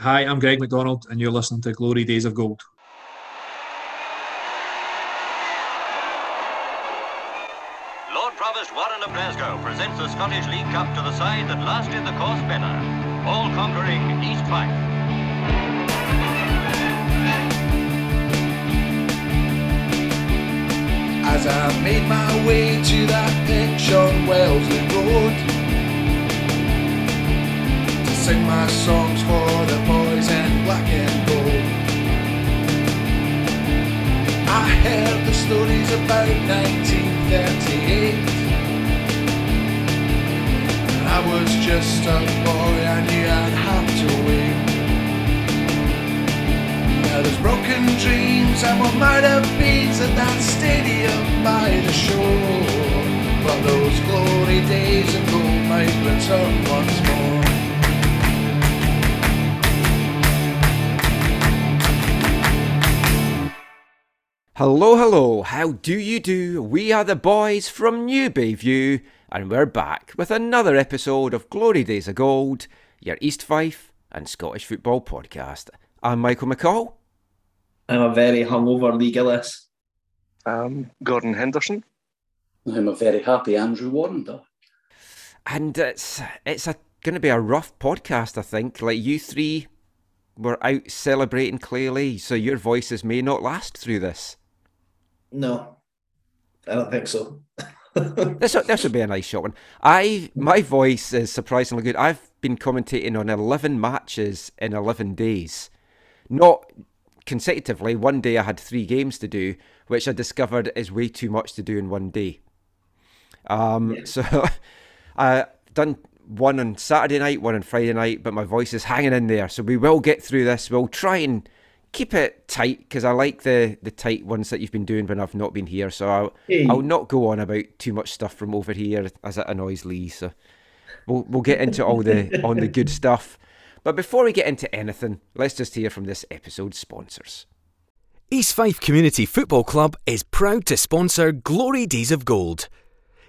Hi, I'm Greg McDonald, and you're listening to Glory Days of Gold. Lord Provost Warren of Glasgow presents the Scottish League Cup to the side that last did the course better, all-conquering East Fife. As I made my way to that pitch on Wellesley Road To sing my songs for the boys in black and gold I heard the stories about 1938 And I was just a boy, I knew I'd have to wait now there's broken dreams and what might have been at that stadium by the shore. But those glory days of gold might return once more. Hello, hello, how do you do? We are the boys from New Bayview, and we're back with another episode of Glory Days of Gold, your East Fife and Scottish football podcast. I'm Michael McCall. I'm a very hungover Lee Gillis. I'm Gordon Henderson. I'm a very happy Andrew Warren, though. And it's it's a going to be a rough podcast, I think. Like you three were out celebrating clearly, so your voices may not last through this. No, I don't think so. this this would be a nice shot one. I my voice is surprisingly good. I've been commentating on eleven matches in eleven days, not consecutively. One day I had three games to do, which I discovered is way too much to do in one day. Um, yeah. so I done one on Saturday night, one on Friday night, but my voice is hanging in there. So we will get through this. We'll try and keep it tight because I like the the tight ones that you've been doing when I've not been here. So I'll, hey. I'll not go on about too much stuff from over here as it annoys Lee. So we'll we'll get into all the on the good stuff. But before we get into anything, let's just hear from this episode's sponsors. East Fife Community Football Club is proud to sponsor Glory Days of Gold.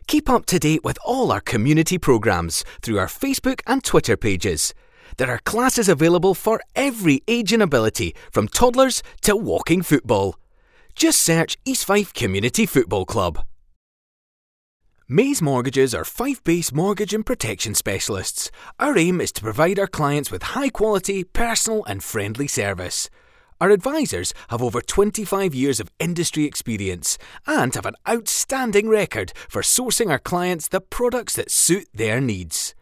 Keep up to date with all our community programmes through our Facebook and Twitter pages. There are classes available for every age and ability, from toddlers to walking football. Just search East Fife Community Football Club. Maze Mortgages are Fife based mortgage and protection specialists. Our aim is to provide our clients with high quality, personal, and friendly service. Our advisors have over 25 years of industry experience and have an outstanding record for sourcing our clients the products that suit their needs.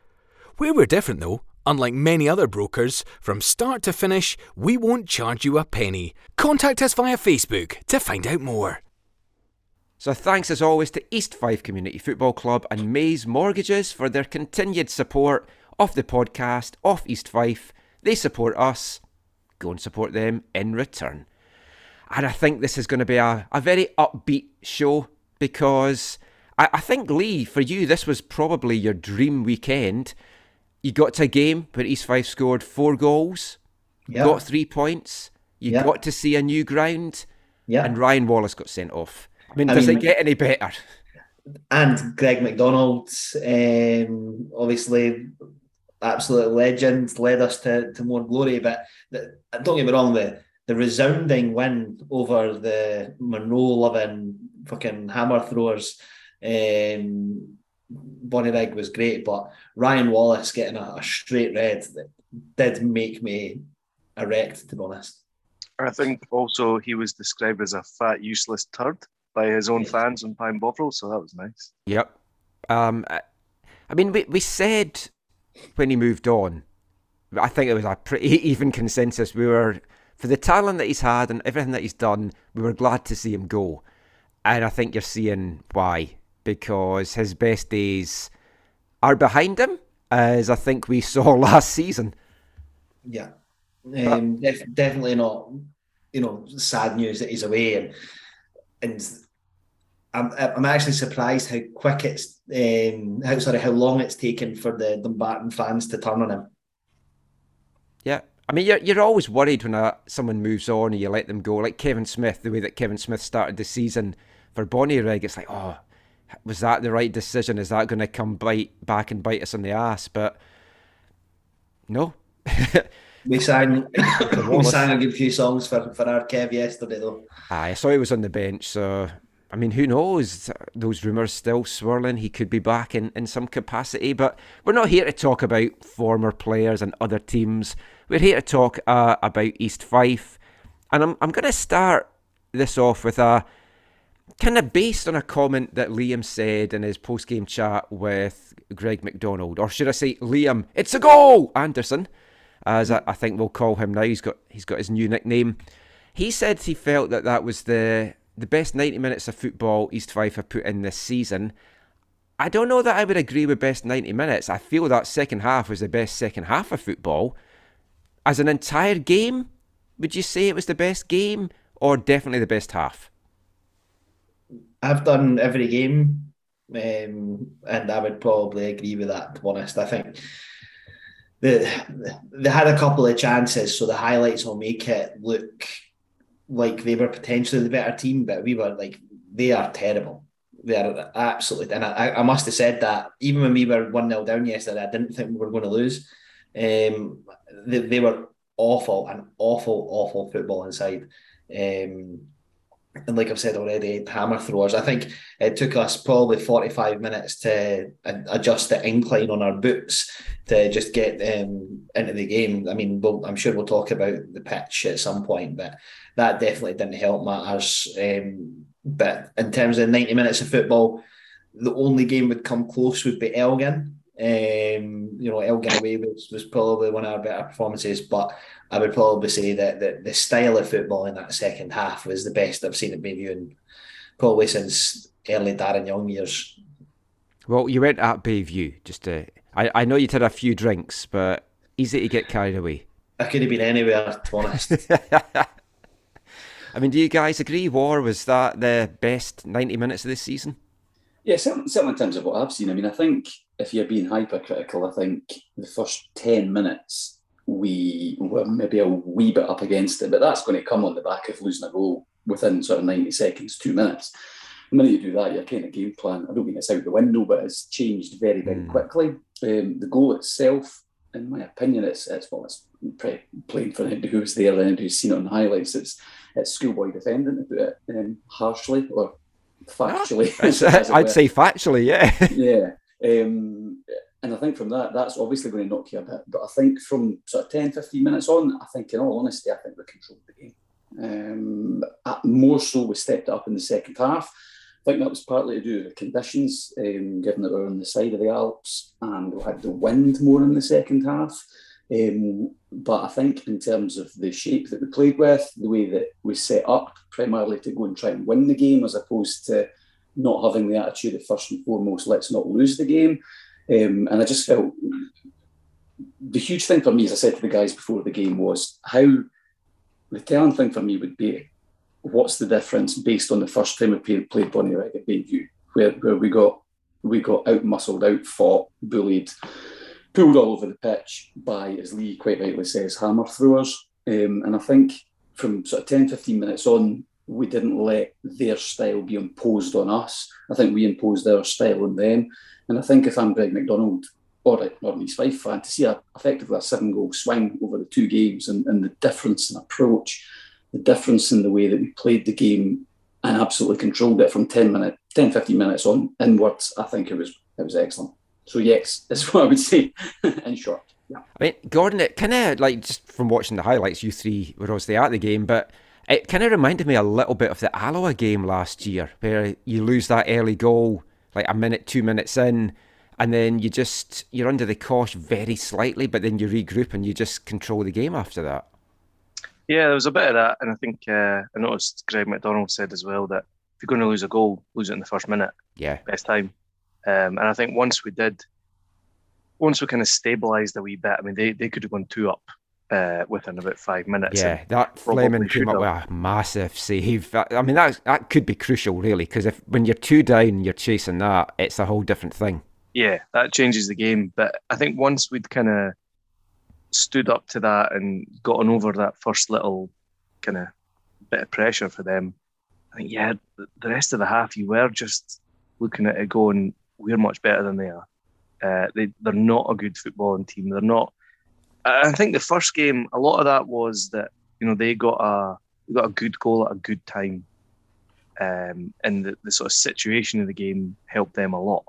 Where we're different though, unlike many other brokers, from start to finish, we won't charge you a penny. Contact us via Facebook to find out more. So thanks as always to East Fife Community Football Club and Maze Mortgages for their continued support of the podcast, of East Fife. They support us. Go and support them in return. And I think this is going to be a, a very upbeat show because I, I think, Lee, for you, this was probably your dream weekend. You got to a game where East Fife scored four goals, Yeah. got three points, you Yeah. got to see a new ground, Yeah. and Ryan Wallace got sent off. I mean, I does mean- it get any better? and Greg McDonald, um, obviously, absolute legend, led us to, to more glory. But the, don't get me wrong, the the resounding win over the Monroe loving fucking hammer throwers, um, Bonnyrigg was great. But Ryan Wallace getting a, a straight red did make me erect, to be honest. I think also he was described as a fat, useless turd by his own fans on Pie and Bovril, so that was nice. Yep. Um, I, I mean, we, we said when he moved on, I think it was a pretty even consensus. We were, for the talent that he's had and everything that he's done, we were glad to see him go. And I think you're seeing why. Because his best days are behind him, as I think we saw last season. Yeah, um, def- definitely not. You know, sad news that he's away, and and I'm I'm actually surprised how quick it's um how sorry how long it's taken for the Dumbarton fans to turn on him. Yeah. I mean, you're, you're always worried when uh someone moves on and you let them go. Like Kevin Smith, the way that Kevin Smith started the season for Bonnyrigg, it's like, oh, was that the right decision? Is that going to come bite back and bite us in the ass? But no. We sang we sang a good few songs for, for our Kev yesterday though. I saw he was on the bench, so I mean, who knows? Those rumours still swirling. He could be back in, in some capacity, but we're not here to talk about former players and other teams. We're here to talk uh, about East Fife, and I'm I'm going to start this off with a kind of based on a comment that Liam said in his post game chat with Greg McDonald, or should I say Liam? It's a goal, Anderson, as I, I think we'll call him now. He's got he's got his new nickname. He said he felt that that was the the best 90 minutes of football East Fife have put in this season. I don't know that I would agree with best 90 minutes. I feel that second half was the best second half of football. As an entire game, would you say it was the best game or definitely the best half? I've done every game, um, and I would probably agree with that. To be honest, I think the they had a couple of chances, so the highlights will make it look like they were potentially the better team, but we were like they are terrible. They are absolutely, and I, I must have said that even when we were one 0 down yesterday, I didn't think we were going to lose. Um, they, they were awful, an awful, awful football inside. Um, and like I've said already, hammer throwers. I think it took us probably 45 minutes to adjust the incline on our boots to just get um, into the game. I mean, we'll, I'm sure we'll talk about the pitch at some point, but that definitely didn't help matters. Um, but in terms of 90 minutes of football, the only game would come close would be Elgin. Um, you know, Elgin away was, was probably one of our better performances, but I would probably say that the, the style of football in that second half was the best I've seen at Bayview and probably since early Darren Young years. Well, you went at Bayview. Just to, I, I know you'd had a few drinks, but easy to get carried away. I could have been anywhere, to be honest. I mean, do you guys agree? War was that the best ninety minutes of this season? Yeah, certainly, certainly in terms of what I've seen. I mean, I think if you're being hypercritical, I think the first 10 minutes we were maybe a wee bit up against it, but that's going to come on the back of losing a goal within sort of 90 seconds, two minutes. The minute you do that, your kind of game plan, I don't mean it's out the window, but it's changed very, very Mm. quickly. Um, the goal itself, in my opinion, it's, it's well, it's pretty plain for anybody who's there and who's seen it on the highlights. It's it's schoolboy defending, to put it um, harshly or factually. As it I'd say factually, yeah. yeah. Um, and I think from that, that's obviously going to knock you a bit. But I think from sort of 10, 15 minutes on, I think, in all honesty, I think we controlled the game. Um, uh, more so, we stepped up in the second half. I think that was partly to do with the conditions, um, given that we were on the side of the Alps and we had the wind more in the second half. Um, but I think in terms of the shape that we played with, the way that we set up primarily to go and try and win the game as opposed to not having the attitude of first and foremost, let's not lose the game. Um, and I just felt the huge thing for me, as I said to the guys before the game, was how the telling thing for me would be what's the difference based on the first time we played, Bonnyrigg at Bayview, where, where we got we got out muscled, out fought, bullied, pulled all over the pitch by, as Lee quite rightly says, hammer throwers. Um, and I think from sort of 10, 15 minutes on, we didn't let their style be imposed on us. I think we imposed our style on them. And I think if I'm Greg McDonald or, or an East Fife fan, to see a, effectively a seven goal swing over the two games and, and the difference in approach, the difference in the way that we played the game and absolutely controlled it from 10 minutes, 10, 15 minutes on inwards, I think it was it was excellent. So yes, that's what I would say in short. Yeah. I mean, Gordon, it kind of like just from watching the highlights, you three were obviously at the game, but it kind of reminded me a little bit of the Alloa game last year, where you lose that early goal like a minute, two minutes in, and then you just you're under the cosh very slightly, but then you regroup and you just control the game after that. Yeah, there was a bit of that, and I think uh, I noticed Greg McDonald said as well that if you're going to lose a goal, lose it in the first minute, Yeah, best time. Um, and I think once we did, once we kind of stabilised a wee bit, I mean, they, they could have gone two up uh, within about five minutes. yeah, that Fleming came up with a massive save. I mean, that that could be crucial, really, because if when you're two down, and you're chasing that, it's a whole different thing. yeah, that changes the game. But I think once we'd kind of stood up to that and gotten over that first little kind of bit of pressure for them, I think yeah, the- the rest of the half you were just looking at it going, we're much better than they are. Uh, they they're not a good footballing team. They're not. I think the first game, a lot of that was that you know they got a they got a good goal at a good time, um, and the, the sort of situation of the game helped them a lot.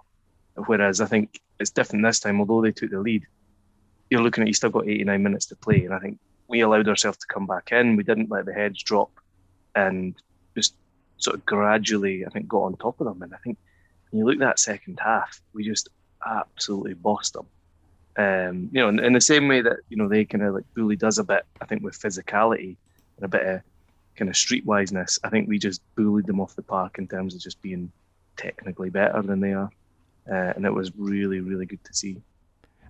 Whereas I think it's different this time. Although they took the lead, you're looking at you still got 89 minutes to play, and I think we allowed ourselves to come back in. We didn't let the heads drop, and just sort of gradually, I think, got on top of them. And I think when you look at that second half, we just absolutely bossed them. Um, you know, in, in, the same way that you know they kind of like bullied us a bit. I think with physicality and a bit of kind of streetwiseness, I think we just bullied them off the park in terms of just being technically better than they are, uh, and it was really, really good to see.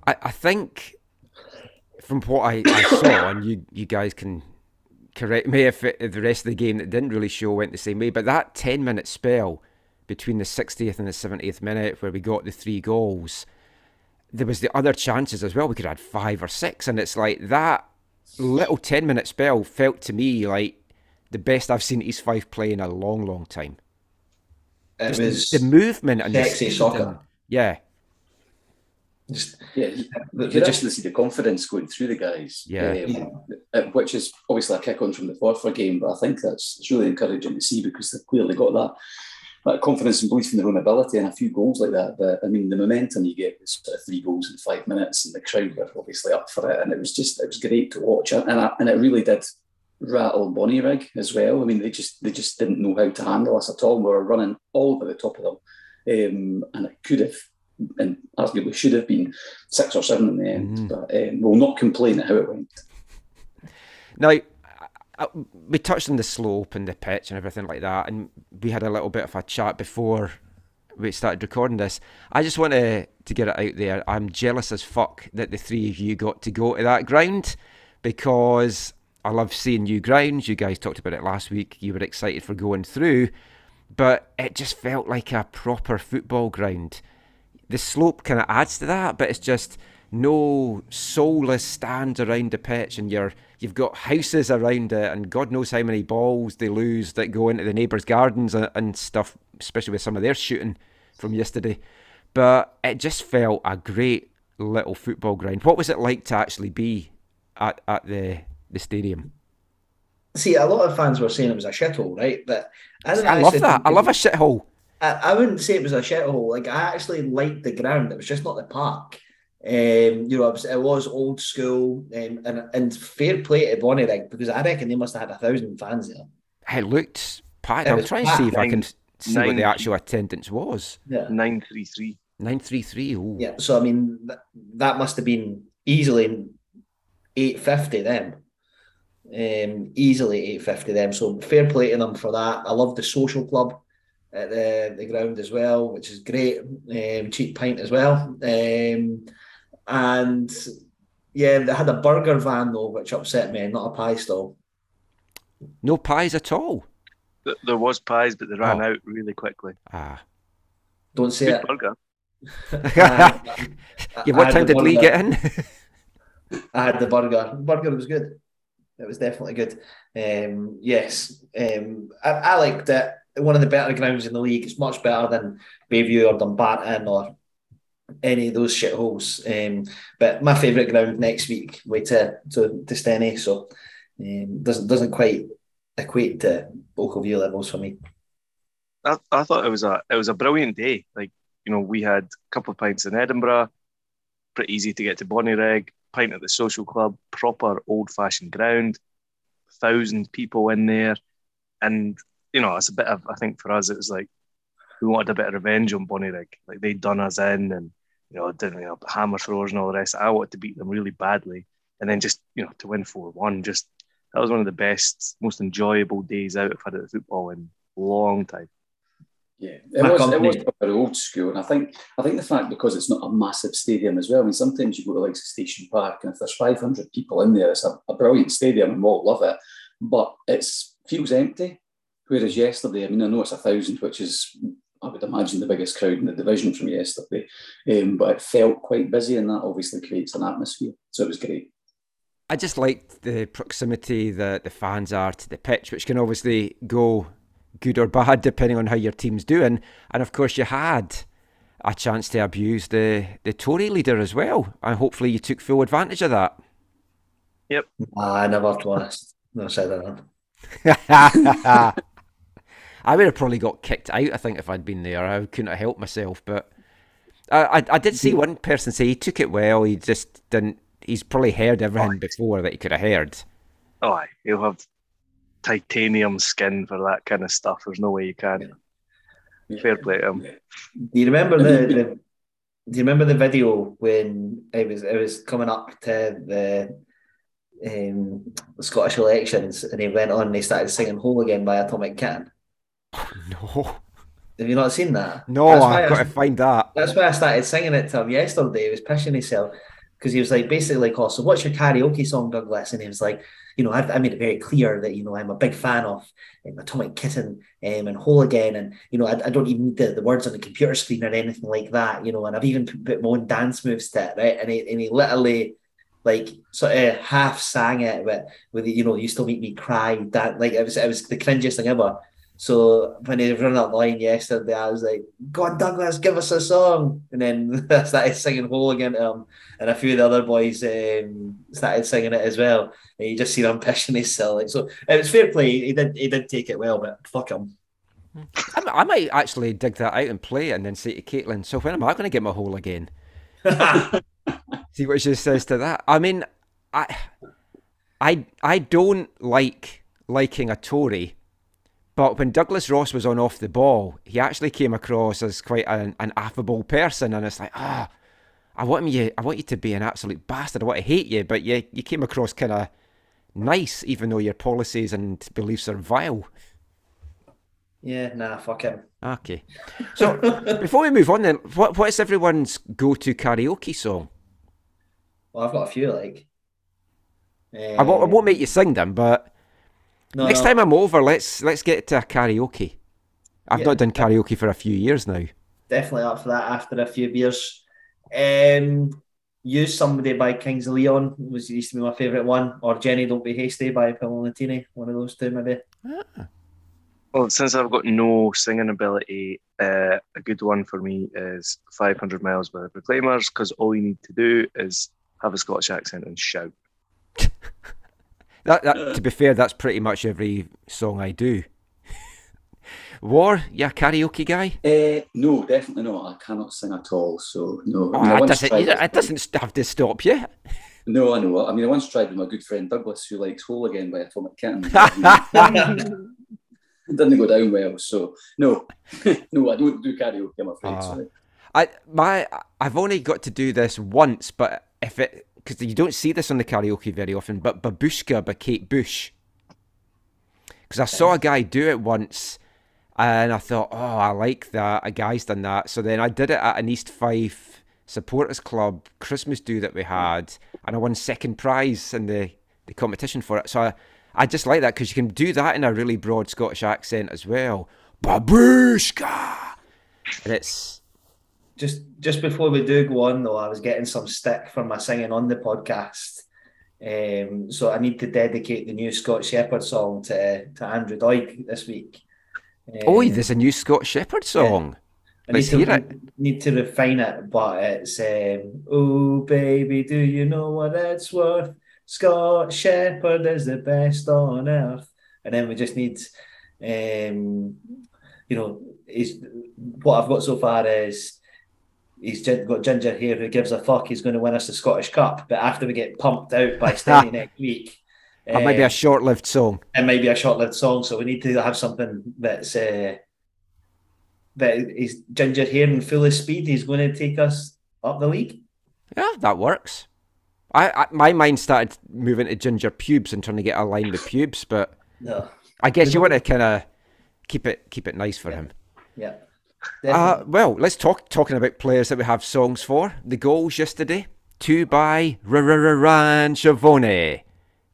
I, I think from what I, I saw, and you you guys can correct me if, it, if the rest of the game that didn't really show went the same way, but that ten minute spell between the 60th and the 70th minute where we got the three goals, there was the other chances as well. We could have had five or six, and it's like that little 10 minute spell felt to me like the best I've seen East Fife play in a long, long time. It Just was the movement and sexy the soccer. And, yeah. Just yeah, you just see the confidence going through the guys. Yeah. Um, uh, which is obviously a kick on from the Forfar game, but I think that's it's really encouraging to see because they've clearly got that that confidence and belief in their own ability and a few goals like that. But I mean, the momentum you get was sort of three goals in five minutes, and the crowd were obviously up for it, and it was just it was great to watch, and I, and it really did rattle Bonnyrigg as well. I mean, they just they just didn't know how to handle us at all. We were running all over the top of them, um, and it could have and arguably should have been six or seven in the end. Mm-hmm. But um, we'll not complain at how it went. Now, we touched on the slope and the pitch and everything like that, and we had a little bit of a chat before we started recording this. I just want to to get it out there. I'm jealous as fuck that the three of you got to go to that ground because I love seeing new grounds. You guys talked about it last week. You were excited for going through, but it just felt like a proper football ground. The slope kind of adds to that, but it's just no soulless stands around the pitch, and you're you've got houses around it, and God knows how many balls they lose that go into the neighbours' gardens and, and stuff, especially with some of their shooting from yesterday. But it just felt a great little football ground. What was it like to actually be at, at the the stadium? See, a lot of fans were saying it was a shithole, right? But I, I love that. I love a shithole. I, I wouldn't say it was a shithole. Like I actually liked the ground. It was just not the park. Um, you know, it was, it was old school, um, and and fair play to Bonnyrigg because I reckon they must have had a thousand fans there. It looked packed. I'll try and see if nine, I can see nine, what the actual attendance was. Yeah, nine three three. Nine three three. Yeah, so I mean that, that must have been easily eight fifty them. Um, easily eight fifty them. So fair play to them for that. I love the social club at the, the ground as well, which is great. Um, cheap pint as well. Um, and yeah, they had a burger van though, which upset me, not a pie stall. No pies at all. There was pies, but they ran oh. out really quickly. Ah, don't say Good it. Burger. uh, yeah, what time did Lee get in? I had the burger. The burger was good. It was definitely good. Um, yes, um, I, I liked it. One of the better grounds in the league. It's much better than Bayview or Dumbarton or any of those shitholes. Um, but my favourite ground next week, way to to, to Stenny, so um, doesn't doesn't quite equate to Ochilview levels for me. I, I thought it was a it was a brilliant day. Like you know, we had a couple of pints in Edinburgh, pretty easy to get to Bonnyrigg. Pint at the social club, proper old fashioned ground, thousand people in there, and you know, it's a bit of I think for us it was like we wanted a bit of revenge on Bonnyrigg. Like they'd done us in and you know, didn't you know, hammer throwers and all the rest. I wanted to beat them really badly, and then just you know to win four one. Just that was one of the best, most enjoyable days out I've had at football in a long time. Yeah, it was, it was proper old school, and I think I think the fact because it's not a massive stadium as well. I mean, sometimes you go to like Station Park, and if there's 500 people in there, it's a, a brilliant stadium, and we all love it. But it feels empty. Whereas yesterday, I mean, I know it's a thousand, which is I would imagine the biggest crowd in the division from yesterday. Um, but it felt quite busy, and that obviously creates an atmosphere. So it was great. I just liked the proximity that the fans are to the pitch, which can obviously go good or bad depending on how your team's doing. And of course, you had a chance to abuse the, the Tory leader as well. And hopefully, you took full advantage of that. Yep. I never, to be honest. Never said that. I would have probably got kicked out. I think if I'd been there, I couldn't have helped myself. But I, I, I did see one person say he took it well. He just didn't. He's probably heard everything before that he could have heard. Oh, aye, he'll have titanium skin for that kind of stuff. There's no way you can. Fair play to him. Do you remember the, the Do you remember the video when it was it was coming up to the um, Scottish elections and he went on and he started singing "Whole Again" by Atomic Kitten? No, Have you not seen that? no, That's I've I got to find that. That's why I started singing it to him yesterday. He was pissing himself because he was like, basically, like, oh, so what's your karaoke song, Douglas? And he was like, you know, I, I made it very clear that, you know, I'm a big fan of um, Atomic Kitten um, and Whole Again. And, you know, I, I don't even need the, the words on the computer screen or anything like that, you know, and I've even put, put my own dance moves to it, right? And he, and he literally, like, sort of half sang it with, with you know, you still make me cry. That, like, it was, it was the cringiest thing ever. So when he ran up the line yesterday, I was like, "Go on, Douglas, give us a song." And then I started singing Hole again to him, and a few of the other boys um, started singing it as well. And you just see him pissing himself. Like, so it was fair play. He did he did take it well, but fuck him. I, I might actually dig that out and play it, and then say to Caitlin, "So when am I going to get my hole again?" See what she says to that. I mean, I, I, I don't like liking a Tory, but when Douglas Ross was on off the ball, he actually came across as quite an, an affable person, and it's like, ah, I want you, I want you to be an absolute bastard. I want to hate you, but you, you came across kind of nice, even though your policies and beliefs are vile. yeah, nah, fuck him. Okay. So before we move on, then, what what is everyone's go-to karaoke song? Well, I've got a few like. I won't, I won't make you sing them, but No, next no, time I'm over, let's let's get to a karaoke. I've Yeah. not done karaoke for a few years now. definitely up for that after a few beers. Um, Use Somebody by Kings of Leon was used to be my favourite one, or Jenny Don't Be Hasty by Paolo Nutini, one of those two maybe. Well, since I've got no singing ability, uh, a good one for me is 500 Miles by the Proclaimers because all you need to do is have a Scottish accent and shout. That, that to be fair, that's pretty much every song I do. War, you a karaoke guy? Uh, no, definitely not. I cannot sing at all. So no. I Oh, mean, I it doesn't, tried it doesn't have to stop you. No, I know. I mean, I once tried with my good friend Douglas, who likes "Whole Again" by Atomic Kitten. it didn't go down well. So no, no, I don't do karaoke. I'm afraid. Ah. sorry. I my I've only got to do this once, but if it because you don't see this on the karaoke very often, but Babushka by Kate Bush. Because I saw a guy do it once, and I thought, oh, I like that. A guy's done that. So then I did it at an East Fife supporters club Christmas do that we hmm. had, and I won second prize in the the competition for it. So I, I just like that because you can do that in a really broad Scottish accent as well. Babushka, and it's Just just before we do go on though, I was getting some stick for my singing on the podcast. Um, so I need to dedicate the new Scott Shepherd song to to Andrew Doig this week. Oh, Um, there's a new Scott Shepherd song. I need Let's to, hear it. need to refine it, but it's um, oh baby, do you know what it's worth? Scott Shepherd is the best on earth, and then we just need, um, you know, he's what I've got so far is he's got ginger here who gives a fuck. He's going to win us the Scottish Cup, but after we get pumped out by Stenny next week, That might be a short-lived song. it might be a short-lived song, so we need to have something that's uh, that is ginger here and full of speed. He's going to take us up the league. Yeah, that works. I, I my mind started moving to ginger pubes and trying to get aligned with pubes, but No, I guess you want to kind of keep it keep it nice for him. yeah, Uh, well, let's talk talking about players that we have songs for. The goals yesterday, two by Ryan Schiavone.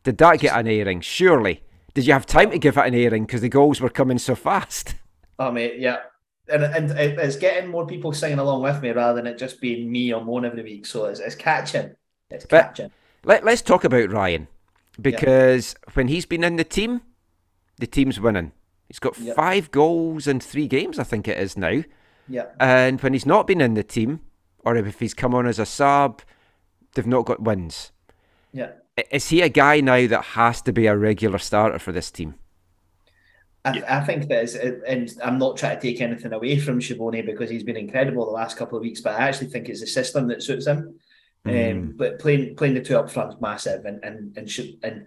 Did that get an airing? Surely. Did you have time to give it an airing because the goals were coming so fast? oh mate, yeah. And, and it's getting more people singing along with me rather than it just being me on one every week. So it's, it's catching. It's But- catching. Let, let's talk about Ryan because when he's been in the team, the team's winning. He's got Yep. five goals in three games, I think it is now. Yeah, And when he's not been in the team, or if he's come on as a sub, they've not got wins. yeah. is he a guy now that has to be a regular starter for this team? I, I think that is, and I'm not trying to take anything away from Schiavone because he's been incredible the last couple of weeks, but I actually think it's the system that suits him. Mm. Um, but playing playing the two up front is massive, and and and and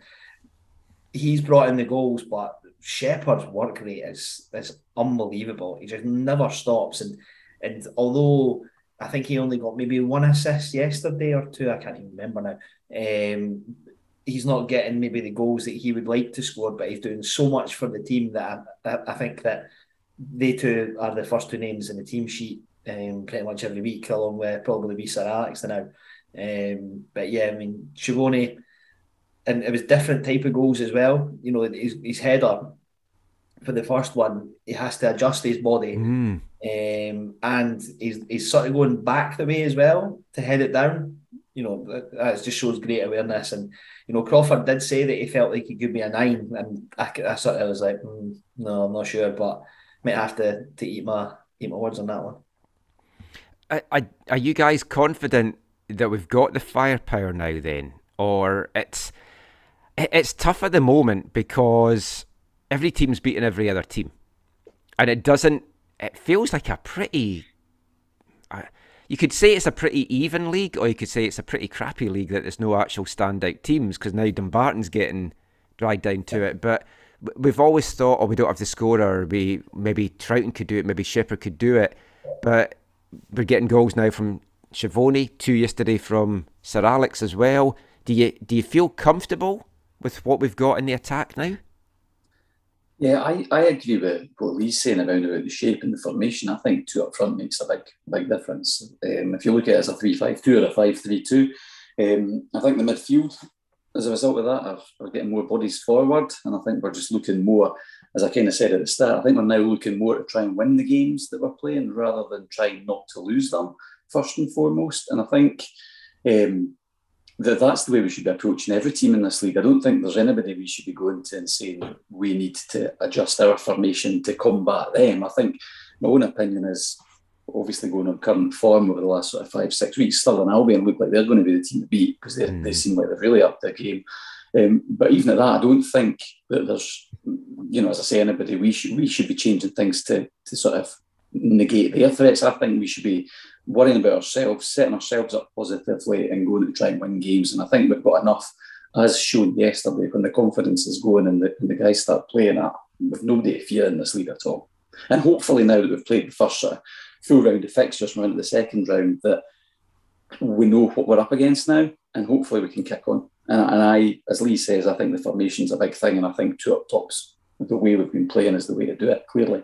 he's brought in the goals, but Shepherd's work rate is is unbelievable. He just never stops, and and although I think he only got maybe one assist yesterday or two, I can't even remember now. Um, he's not getting maybe the goals that he would like to score, but he's doing so much for the team that I, I think that they two are the first two names in the team sheet um, pretty much every week, along with probably Sir Alex now. Um, but yeah, I mean Schiavone, and it was different type of goals as well. You know, his, his header for the first one, he has to adjust his body, mm. um, and he's he's sort of going back the way as well to head it down. You know, that, that just shows great awareness and you know, Crawford did say that he felt like he could be a nine, and I, I sort of was like, mm, no, I'm not sure, but might have to to eat my eat my words on that one. I, I, are you guys confident that we've got the firepower now? Then, or it's it's tough at the moment because every team's beating every other team, and it doesn't. It feels like a pretty uh, you could say it's a pretty even league, or you could say it's a pretty crappy league that there's no actual standout teams because now Dumbarton's getting dragged down to it. But we've always thought, oh, we don't have the scorer. We maybe Troughton could do it, maybe Shepherd could do it, but we're getting goals now from Schiavone, two yesterday from Sir Alex as well. Do you do you feel comfortable with what we've got in the attack now? Yeah, I, I agree with what Lee's saying around about the shape and the formation. I think two up front makes a big big difference. Um, if you look at it as a three-five-two or a five-three-two, um, I think the midfield, as a result of that, are, are getting more bodies forward, and I think we're just looking more, as I kind of said at the start, I think we're now looking more to try and win the games that we're playing rather than trying not to lose them first and foremost. And I think um, that that's the way we should be approaching every team in this league. I don't think there's anybody we should be going to and saying we need to adjust our formation to combat them. I think my own opinion is obviously going on current form over the last sort of five, six weeks, Stirling Albion look like they're going to be the team to beat because they, mm. they seem like they've really upped their game. Um, but even at that, I don't think that there's, you know, as I say, anybody we should we should be changing things to to sort of negate their threats. I think we should be worrying about ourselves, setting ourselves up positively and going to try and win games. And I think we've got enough, as shown yesterday, when the confidence is going and the, and the guys start playing that, with nobody to fear in this league at all. And hopefully now that we've played the first full round of fixtures from into the second round, that we know what we're up against now, and hopefully we can kick on. And, and I, as Lee says, I think the formation's a big thing, and I think two up tops, the way we've been playing is the way to do it, clearly.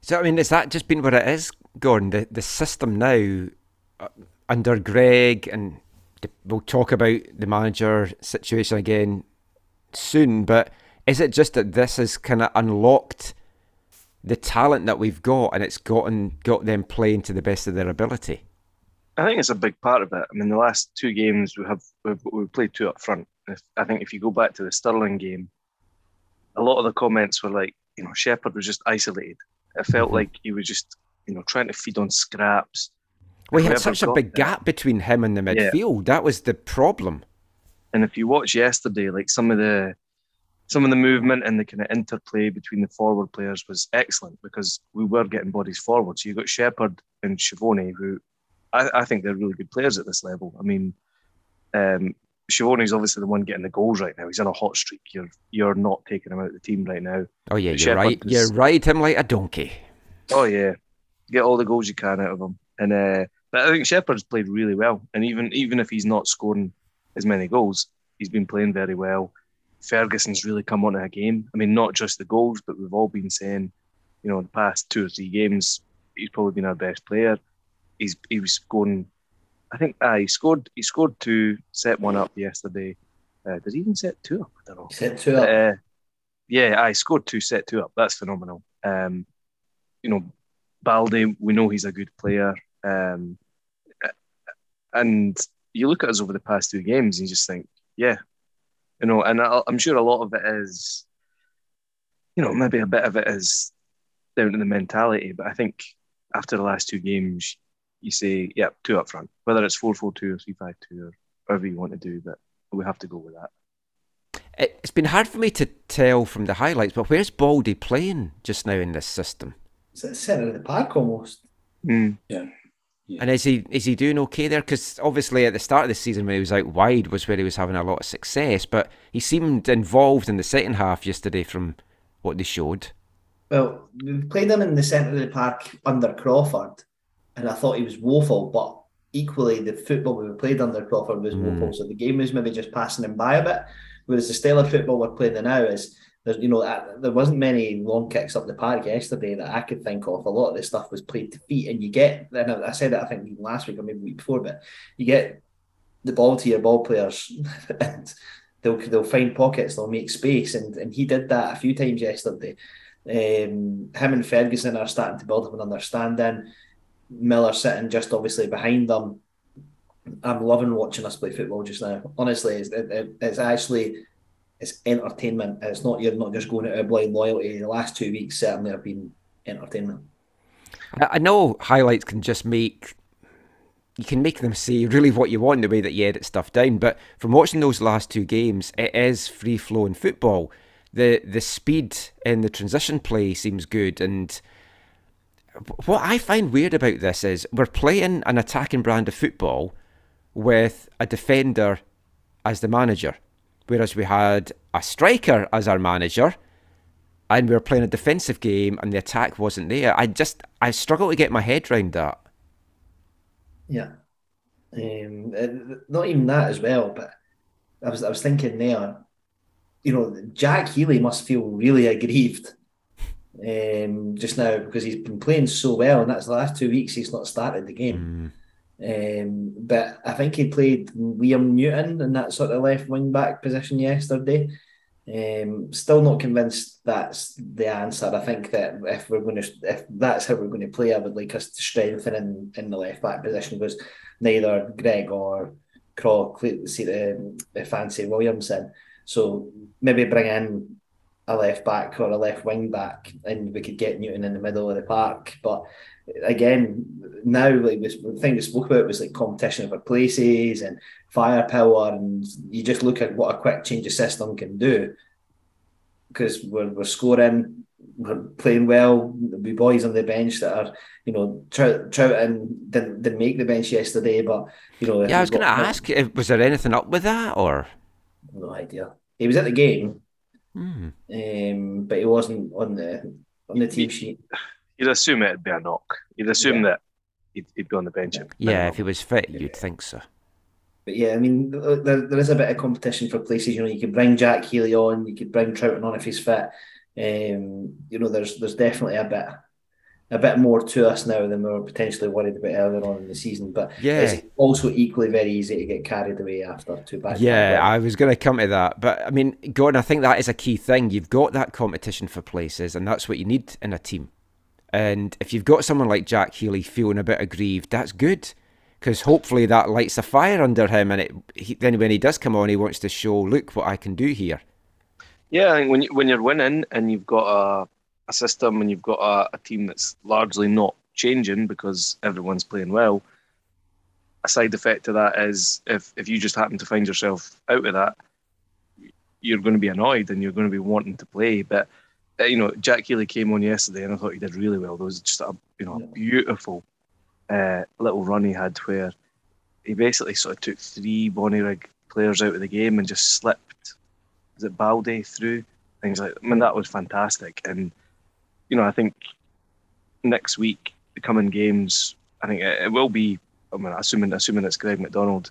So I mean, has that just been what it is, Gordon? The the system now uh, under Greg, and we'll talk about the manager situation again soon. But is it just that this has kind of unlocked the talent that we've got, and it's gotten got them playing to the best of their ability? I think it's a big part of it. I mean, the last two games we have we've, we've played two up front. I think if you go back to the Stirling game, a lot of the comments were like, you know, Shepherd was just isolated. It felt mm-hmm. like he was just, you know, trying to feed on scraps. Well, he had such a big there. gap between him and the midfield. Yeah. That was the problem. And if you watch yesterday, like some of the some of the movement and the kind of interplay between the forward players was excellent because we were getting bodies forward. So you got Shepherd and Schiavone, who I, I, think they're really good players at this level. I mean, um, Schiavone's obviously the one getting the goals right now. He's on a hot streak. You're you're not taking him out of the team right now. Oh yeah, you're right. Is, you ride him like a donkey. Oh yeah, get all the goals you can out of him. And uh, but I think Shepherd's played really well. And even even if he's not scoring as many goals, he's been playing very well. Ferguson's really come on to a game. I mean, not just the goals, but we've all been saying, you know, the past two or three games, he's probably been our best player. He's he was scoring I think uh, he scored. He scored two, set one up yesterday. Uh, does he even set two up? I don't know. Set two up. Uh, yeah, I scored two, set two up. That's phenomenal. Um, you know, Balde, we know he's a good player. Um, and you look at us over the past two games, and you just think, yeah, you know. And I, I'm sure a lot of it is, you know, maybe a bit of it is down to the mentality. But I think after the last two games, you say, yeah, two up front, whether it's 4 4 2 or 3 5 2 or whatever you want to do. But we have to go with that. It's been hard for me to tell from the highlights, but where's Baldy playing just now in this system? It's at the centre of the park almost. Mm. Yeah. Yeah. And is he is he doing okay there? Because obviously at the start of the season when he was out wide was where he was having a lot of success, but he seemed involved in the second half yesterday from what they showed. Well, we played him in the centre of the park under Crawford, and I thought he was woeful. But equally, the football we played under Crawford was Mm. woeful. So the game was maybe just passing him by a bit. Whereas the style of football we're playing now is there's you know there wasn't many long kicks up the park yesterday that I could think of. A lot of the stuff was played to feet, and you get. And I I said it I think last week or maybe week before, but you get the ball to your ball players, and they'll they'll find pockets, they'll make space, and and he did that a few times yesterday. Um, him and Ferguson are starting to build up an understanding. Miller sitting just obviously behind them. I'm loving watching us play football just now. Honestly, it's, it, it- it's actually it's entertainment. It's not you're not just going out of blind loyalty. The last two weeks certainly have been entertainment. I, know highlights can just make you can make them say really what you want the way that you edit stuff down. But from watching those last two games, it is free flowing football. The the speed in the transition play seems good, and what I find weird about this is we're playing an attacking brand of football with a defender as the manager, whereas we had a striker as our manager and we were playing a defensive game and the attack wasn't there. I just I struggle to get my head around that. Yeah. Um, not even that as well, but I was I was thinking there, you know, Jack Healy must feel really aggrieved um, just now because he's been playing so well, and that's the last two weeks he's not started the game. Um, but I think he played Liam Newton in that sort of left wing back position yesterday. Um, still not convinced that's the answer. I think that if we're going to, if that's how we're going to play, I would like us to strengthen in, in the left back position because neither Greg or Craw see the, the fancy Williamson. So maybe bring in a left back or a left wing back, and we could get Newton in the middle of the park. But again, now like this, the thing we spoke about was like competition for places and firepower, and you just look at what a quick change of system can do. Because we're, we're scoring, we're playing well. There'll be boys on the bench that are, you know, Trout, Troughton didn't didn't make the bench yesterday, but you know, Yeah, I was going to ask, eh, was there anything up with that or? no idea. He was at the game, Hmm. um, but he wasn't on the on the team sheet. You'd assume it'd be a knock. You'd assume Yeah. that he'd, he'd be on the bench. at Yeah, if he was fit, you'd think so. But yeah, I mean, there, there is a bit of competition for places. You know, you could bring Jack Healy on, you could bring Troughton on if he's fit. Um, you know, there's there's definitely a bit a bit more to us now than we were potentially worried about earlier on in the season. But Yeah. it's also equally very easy to get carried away after two back. Yeah, I was going to come to that. But I mean, Gordon, I think that is a key thing. You've got that competition for places, and that's what you need in a team. And if you've got someone like Jack Healy feeling a bit aggrieved, that's good. Because hopefully that lights a fire under him, and it, he, then when he does come on, he wants to show, look what I can do here. Yeah, I think when you, when you're winning and you've got a, a system and you've got a, a team that's largely not changing because everyone's playing well, a side effect to that is if if you just happen to find yourself out of that, you're going to be annoyed and you're going to be wanting to play. But uh, you know, Jack Healy came on yesterday and I thought he did really well. There was just a you know a beautiful uh, little run he had where he basically sort of took three Bonnyrigg players out of the game and just slipped is it Balde through things like I mean that was fantastic and you know I think next week the coming games I think it, it will be I mean assuming assuming it's Greg McDonald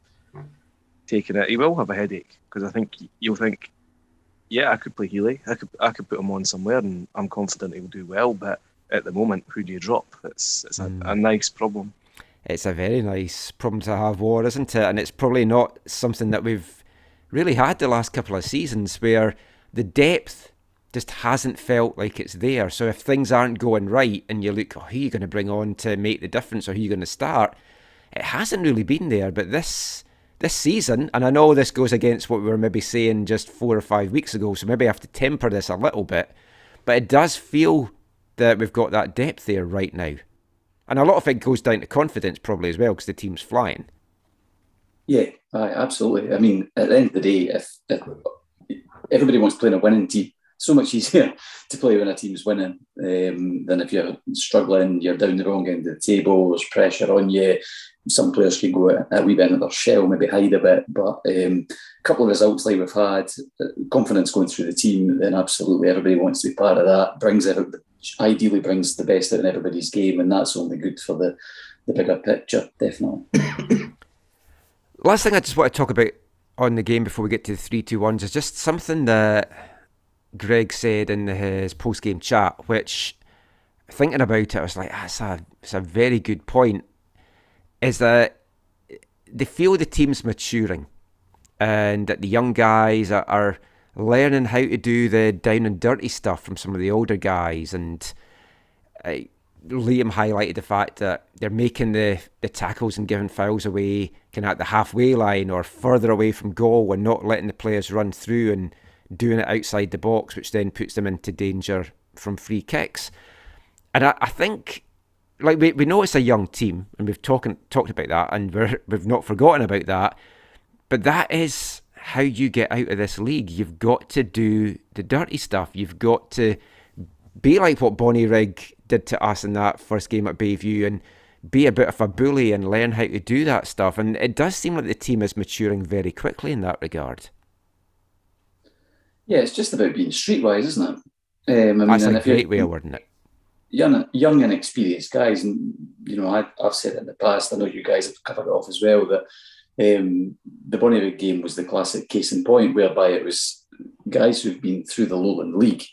taking it he will have a headache because I think you'll think yeah I could play Healy. I could I could put him on somewhere and I'm confident he'll do well but at the moment who do you drop? It's it's a, hmm. a nice problem. It's a very nice problem to have, War, isn't it? And it's probably not something that we've really had the last couple of seasons where the depth just hasn't felt like it's there. So if things aren't going right and you look, oh, who are you going to bring on to make the difference or who are you going to start? It hasn't really been there. But this this season, and I know this goes against what we were maybe saying just four or five weeks ago, so maybe I have to temper this a little bit, but it does feel that we've got that depth there right now. And a lot of it goes down to confidence probably as well because the team's flying. Yeah, absolutely. I mean, at the end of the day, if, if everybody wants to play in a winning team, so much easier to play when a team's winning um, than if you're struggling, you're down the wrong end of the table, there's pressure on you. Some players can go a, wee bit into their shell, maybe hide a bit, but um, a couple of results like we've had, uh, confidence going through the team, then absolutely everybody wants to be part of that. Brings it, ideally brings the best out in everybody's game, and that's only good for the the bigger picture, definitely. Last thing I just want to talk about on the game before we get to the three two ones is just something that Greg said in his post game chat, which thinking about it, I was like, that's a it's a very good point. Is that they feel the team's maturing, and that the young guys are, are learning how to do the down and dirty stuff from some of the older guys, and uh, Liam highlighted the fact that they're making the, the tackles and giving fouls away kind of at the halfway line or further away from goal and not letting the players run through and doing it outside the box, which then puts them into danger from free kicks. And I, I think, like, we, we know it's a young team and we've talking, talked about that and we're, we've not forgotten about that. But that is how you get out of this league. You've got to do the dirty stuff. You've got to be like what Bonnyrigg did to us in that first game at Bayview and be a bit of a bully and learn how to do that stuff. And it does seem like the team is maturing very quickly in that regard. Yeah, it's just about being streetwise, isn't it? Um, I mean, That's a great way of wording it. Young, young and experienced guys, and you know, I, have said it in the past. I know you guys have covered it off as well. That um, the Bonnyrigg game was the classic case in point, whereby it was guys who've been through the Lowland League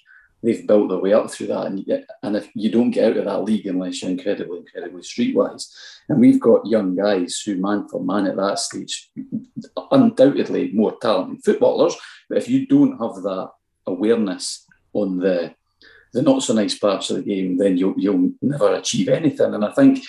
they've built their way up through that. And, and if you don't get out of that league unless you're incredibly, incredibly streetwise. And we've got young guys who, man for man, at that stage, undoubtedly more talented footballers. But if you don't have that awareness on the the not so nice parts of the game, then you'll you'll never achieve anything. And I think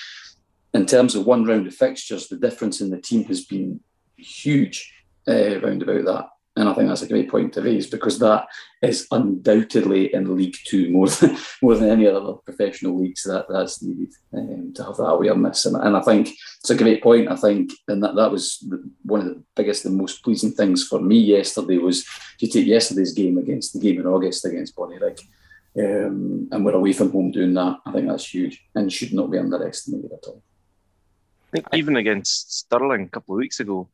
in terms of one round of fixtures, the difference in the team has been huge uh, round about that. And I think that's a great point to raise because that is undoubtedly in League Two more than more than any other professional leagues that that's needed um, to have that awareness. And, and I think it's a great point. I think, and that, that was one of the biggest and most pleasing things for me yesterday was to take yesterday's game against the game in August against Bonnyrigg. Um, and we're away from home doing that. I think that's huge and should not be underestimated at all. I think even against Stirling a couple of weeks ago,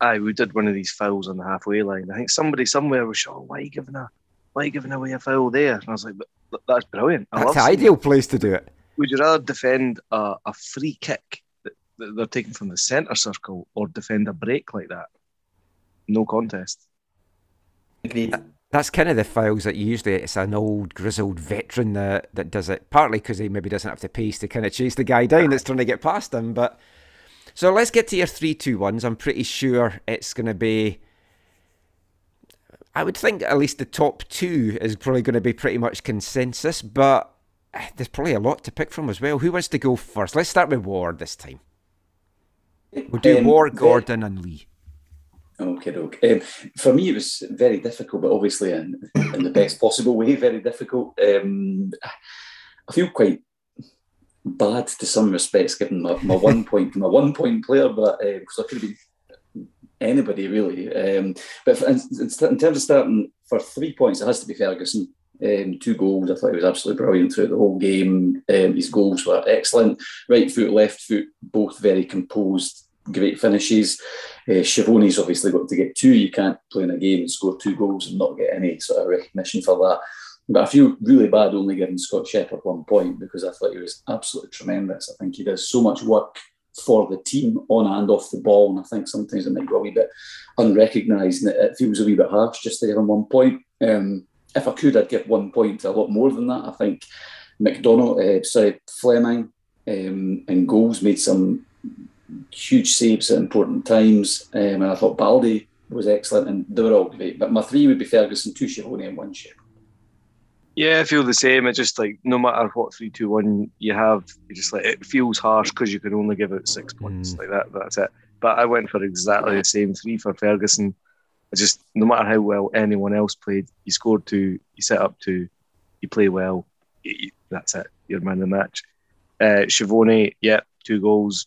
aye, we did one of these fouls on the halfway line. I think somebody somewhere was shot. Why are you giving a why are you giving away a foul there? And I was like, but that's brilliant. I that's the ideal place to do it. Would you rather defend a, a free kick that, that they're taking from the centre circle or defend a break like that? No contest. Agreed. That's kind of the fouls that usually it's an old grizzled veteran that, that does it. Partly because he maybe doesn't have the pace to kind of chase the guy down that's trying to get past him, but so let's get to your three, two, ones. I'm pretty sure it's going to be. I would think at least the top two is probably going to be pretty much consensus, but eh, there's probably a lot to pick from as well. Who wants to go first? Let's start with Ward this time. We'll do um, Ward, Gordon, and Lee. Okay, okay. Um, for me, it was very difficult, but obviously in, in the best possible way, very difficult. Um, I feel quite bad to some respects, given my, my one point my one point player, but because uh, I could have been anybody really. Um, but in, in, terms of starting for three points, it has to be Ferguson. Um, two goals. I thought he was absolutely brilliant throughout the whole game. Um, his goals were excellent. Right foot, left foot, both very composed. Great finishes. Uh, Schiavone's obviously got to get two. You can't play in a game and score two goals and not get any sort of recognition for that. But I feel really bad only giving Scott Shepherd one point because I thought he was absolutely tremendous. I think he does so much work for the team on and off the ball. And I think sometimes it might go a wee bit unrecognised and it, feels a wee bit harsh just to give him one point. Um, if I could, I'd give one point to a lot more than that. I think McDonald, uh, sorry, Fleming um, and goals made some huge saves at important times. Um, and I thought Baldy was excellent and they were all great. But my three would be Ferguson, two Schiavone and one Shepherd. Yeah, I feel the same. It's just like no matter what three, two, one you have, you just like it feels harsh because you can only give out six points mm. like that. That's it. But I went for exactly the same three for Ferguson. I just no matter how well anyone else played, you scored two, you set up two, you play well. You, that's it. You're man of the match. Uh, Schiavone, yeah, two goals.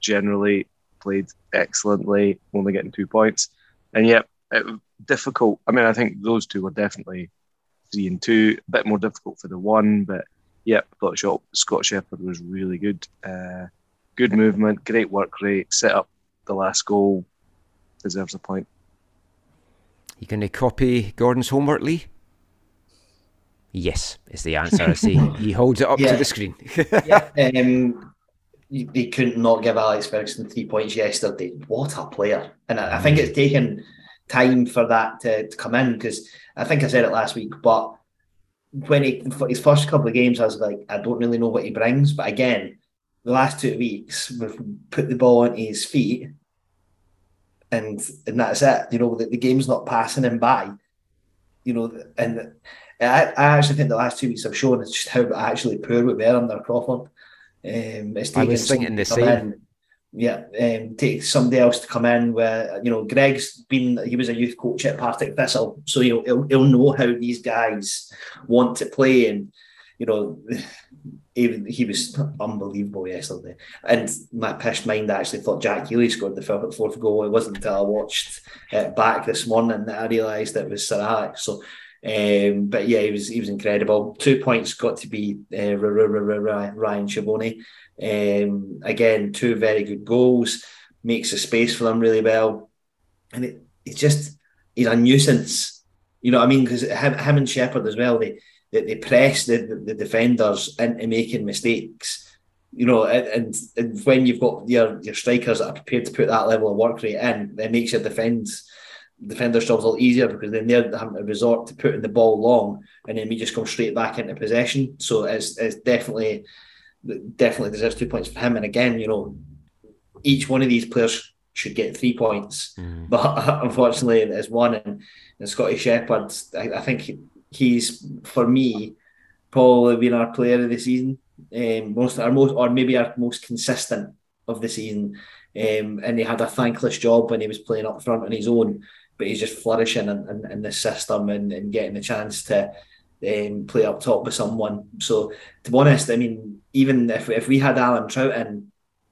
Generally played excellently, only getting two points. And yet, it, difficult. I mean, I think those two were definitely three and two. A bit more difficult for the one, but yeah, I thought Scott Shepherd was really good. Uh, good movement, great work rate, set up the last goal, deserves a point. You going to copy Gordon's homework, Lee? Yes, is the answer. I see. he holds it up yeah. to the screen. yeah, um, they couldn't not give Alex Ferguson three points yesterday. What a player! And I, I think it's taken time for that to, to come in because I think I said it last week, but when he for his first couple of games, I was like, I don't really know what he brings. But again, the last two weeks, we've put the ball on his feet, and and that's it. You know, the, the game's not passing him by. You know, and I, I actually think the last two weeks have shown just how actually poor we were under Crawford. Um, it's I was thinking the same. In, yeah, um, take somebody else to come in where you know Greg's been he was a youth coach at Partick Thistle, so he'll, he'll, he'll know how these guys want to play, and you know even he was unbelievable yesterday. And my pissed mind actually thought Jack Healy scored the fourth goal. It wasn't until I watched it back this morning that I realised it was Sir Alex. So um, but yeah, he was he was incredible. Two points got to be uh, Ryan Schiavone. Um, again, two very good goals. Makes a space for them really well, and it, it's just he's a nuisance. You know what I mean? Because him, him and Shepherd as well. They they, they press the, the, the defenders into making mistakes. You know, and, and when you've got your your strikers that are prepared to put that level of work rate in, it makes your defence defenders' jobs a lot easier because then they're having to resort to putting the ball long, and then we just come straight back into possession. So it's, it's definitely definitely deserves two points for him. And again, you know, each one of these players should get three points, mm. but unfortunately, there's one. And, and Scotty Shepherd, I, I, think he's for me probably been our player of the season, um, most our most or maybe our most consistent of the season. Um, and he had a thankless job when he was playing up front on his own but he's just flourishing in, in, in the system and, and getting the chance to um, play up top with someone. So to be honest, I mean, even if, if we had Alan Troughton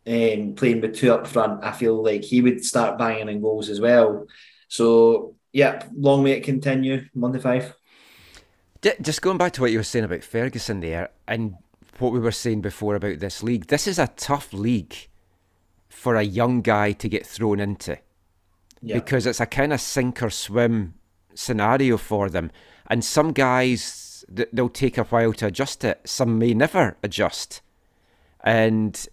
um, playing with two up front, I feel like he would start banging in goals as well. So yeah, long way to continue. Monday five. Just going back to what you were saying about Ferguson there, and what we were saying before about this league. This is a tough league for a young guy to get thrown into yeah. because it's a kind of sink or swim scenario for them. And some guys, they'll take a while to adjust it. Some may never adjust. And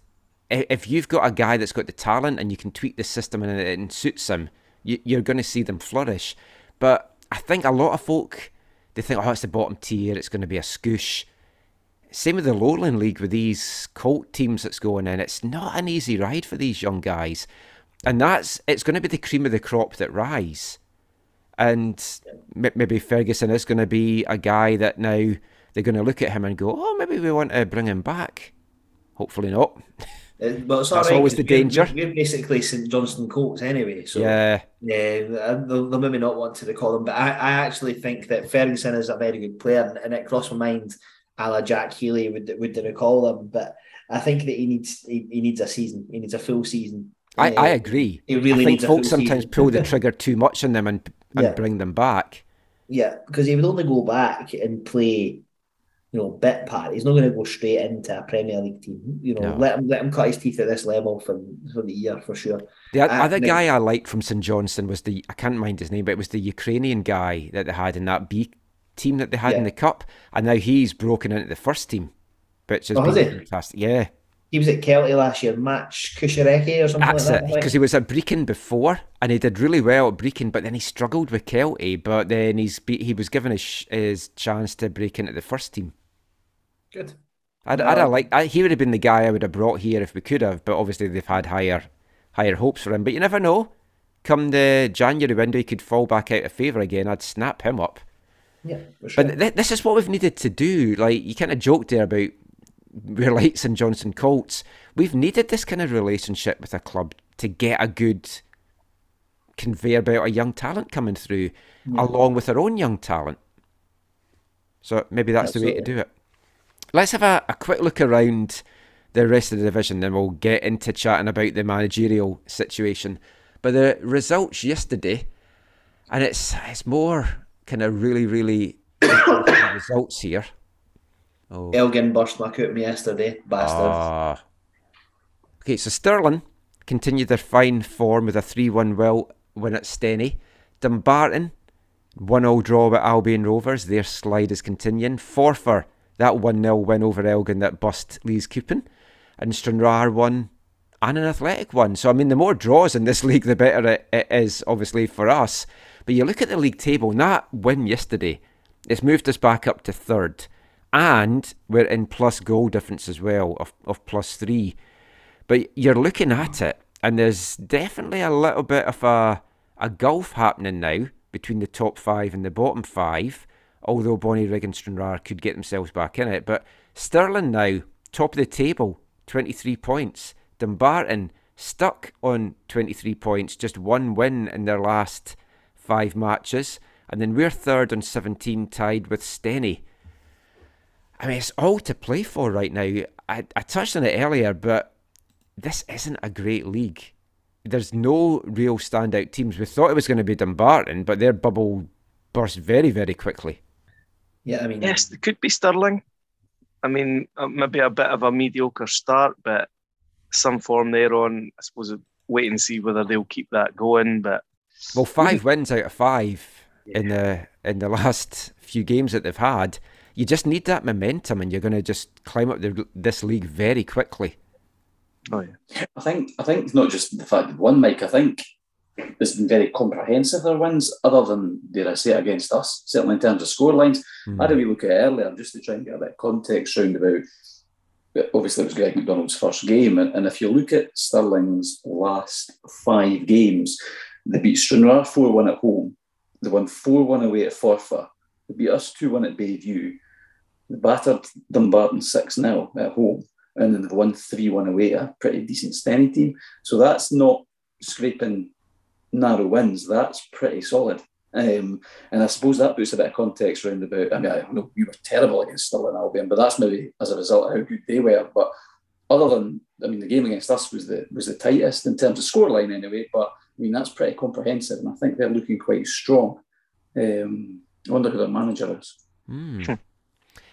if you've got a guy that's got the talent and you can tweak the system and it suits him, you're going to see them flourish. But I think a lot of folk, they think, oh, it's the bottom tier, it's going to be a scoosh. Same with the Lowland League with these cult teams that's going in. It's not an easy ride for these young guys and that's it's going to be the cream of the crop that rise. And maybe Ferguson is going to be a guy that now they're going to look at him and go, "Oh, maybe we want to bring him back." Hopefully not. Uh, but it's That's right, always the danger. We're, we're basically St Johnstone Colts anyway, so yeah, yeah, they'll, they'll, maybe not want to recall him. But I, I actually think that Ferguson is a very good player, and it crossed my mind, a la Jack Healy would would recall him. But I think that he needs he, he needs a season. He needs a full season I, I agree. Really I think folks sometimes pull the trigger too much on them and, and yeah. bring them back. Yeah, because he would only go back and play, you know, bit part. He's not going to go straight into a Premier League team. You know, no. let him let him cut his teeth at this level for for the year for sure. The uh, other guy I liked from St Johnstone was the I can't mind his name, but it was the Ukrainian guy that they had in that B team that they had yeah. in the cup, and now he's broken into the first team, which has oh, been fantastic. Yeah, he was at Kelty last year, Max Kucheriavyi or something That's like that. because he was at Brechin before and he did really well at Brechin, but then he struggled with Kelty. But then he's he was given his, his chance to break into the first team. Good. I'd, I'd have liked, I, he would have been the guy I would have brought here if we could have, but obviously they've had higher higher hopes for him. But you never know. Come the January window, he could fall back out of favour again. I'd snap him up. Yeah, sure. But th- this is what we've needed to do. Like you kind of joked there about we're like St Johnstone Colts. We've needed this kind of relationship with a club to get a good conveyor belt of young talent coming through, yeah. along with our own young talent. So maybe that's Absolutely. the way to do it. Let's have a, a quick look around the rest of the division, then we'll get into chatting about the managerial situation. But the results yesterday, and it's it's more kind of really really results here. Oh. Elgin burst my me yesterday, bastard. Uh, okay, so Stirling continued their fine form with a 3 1 well win at Stenny. Dumbarton, 1 0 draw with Albion Rovers. Their slide is continuing. Forfar, that 1 0 win over Elgin that bust Lees Coupon. And Stranraer won and an athletic one. So, I mean, the more draws in this league, the better it, it is, obviously, for us. But you look at the league table, and that win yesterday, it's moved us back up to third. And we're in plus goal difference as well, of, of plus three. But you're looking at it, and there's definitely a little bit of a, a gulf happening now between the top five and the bottom five, although Bonnyrigg and Stranraer could get themselves back in it. But Stirling now, top of the table, 23 points. Dumbarton stuck on 23 points, just one win in their last five matches. And then we're third on 17, tied with Stenny. I mean, it's all to play for right now. I, I touched on it earlier, but this isn't a great league. There's no real standout teams. We thought it was going to be Dumbarton, but their bubble burst very, very quickly. Yeah, I mean, yes, it could be Stirling. I mean, uh, maybe a bit of a mediocre start, but some form there on. I suppose wait and see whether they'll keep that going. But well, five wins out of five yeah. in the in the last few games that they've had. You just need that momentum, and you're going to just climb up the, this league very quickly. Oh yeah. I think I think not just the fact that one Mike. I think it's been very comprehensive their wins, other than dare I say it, against us. Certainly in terms of score lines. Mm. I had a wee look at it earlier just to try and get a bit of context round about. Obviously, it was Greg McDonald's first game, and, and if you look at Stirling's last five games, they beat Stranraer four one at home, they won four one away at Forfar, they beat us two one at Bayview, they battered Dumbarton six 0 at home and then they've won 3 1 away, a pretty decent Stenny team. So that's not scraping narrow wins, that's pretty solid. Um, and I suppose that puts a bit of context around about. I mean, I know you were terrible against Stirling Albion, but that's maybe as a result of how good they were. But other than, I mean, the game against us was the was the tightest in terms of scoreline anyway. But I mean, that's pretty comprehensive, and I think they're looking quite strong. Um, I wonder who their manager is. Mm.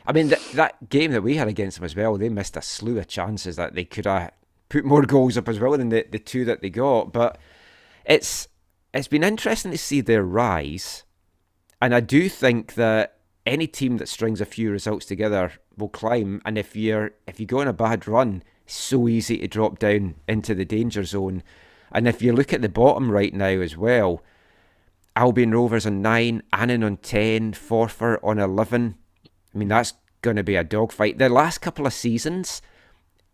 I mean, th- that game that we had against them as well, they missed a slew of chances that they could have put more goals up as well than the, the two that they got. But it's it's been interesting to see their rise, and I do think that any team that strings a few results together will climb. And if you're if you go on a bad run, it's so easy to drop down into the danger zone. And if you look at the bottom right now as well, Albion Rovers on nine, Annan on ten, Forfar on eleven. I mean, that's going to be a dogfight. The last couple of seasons,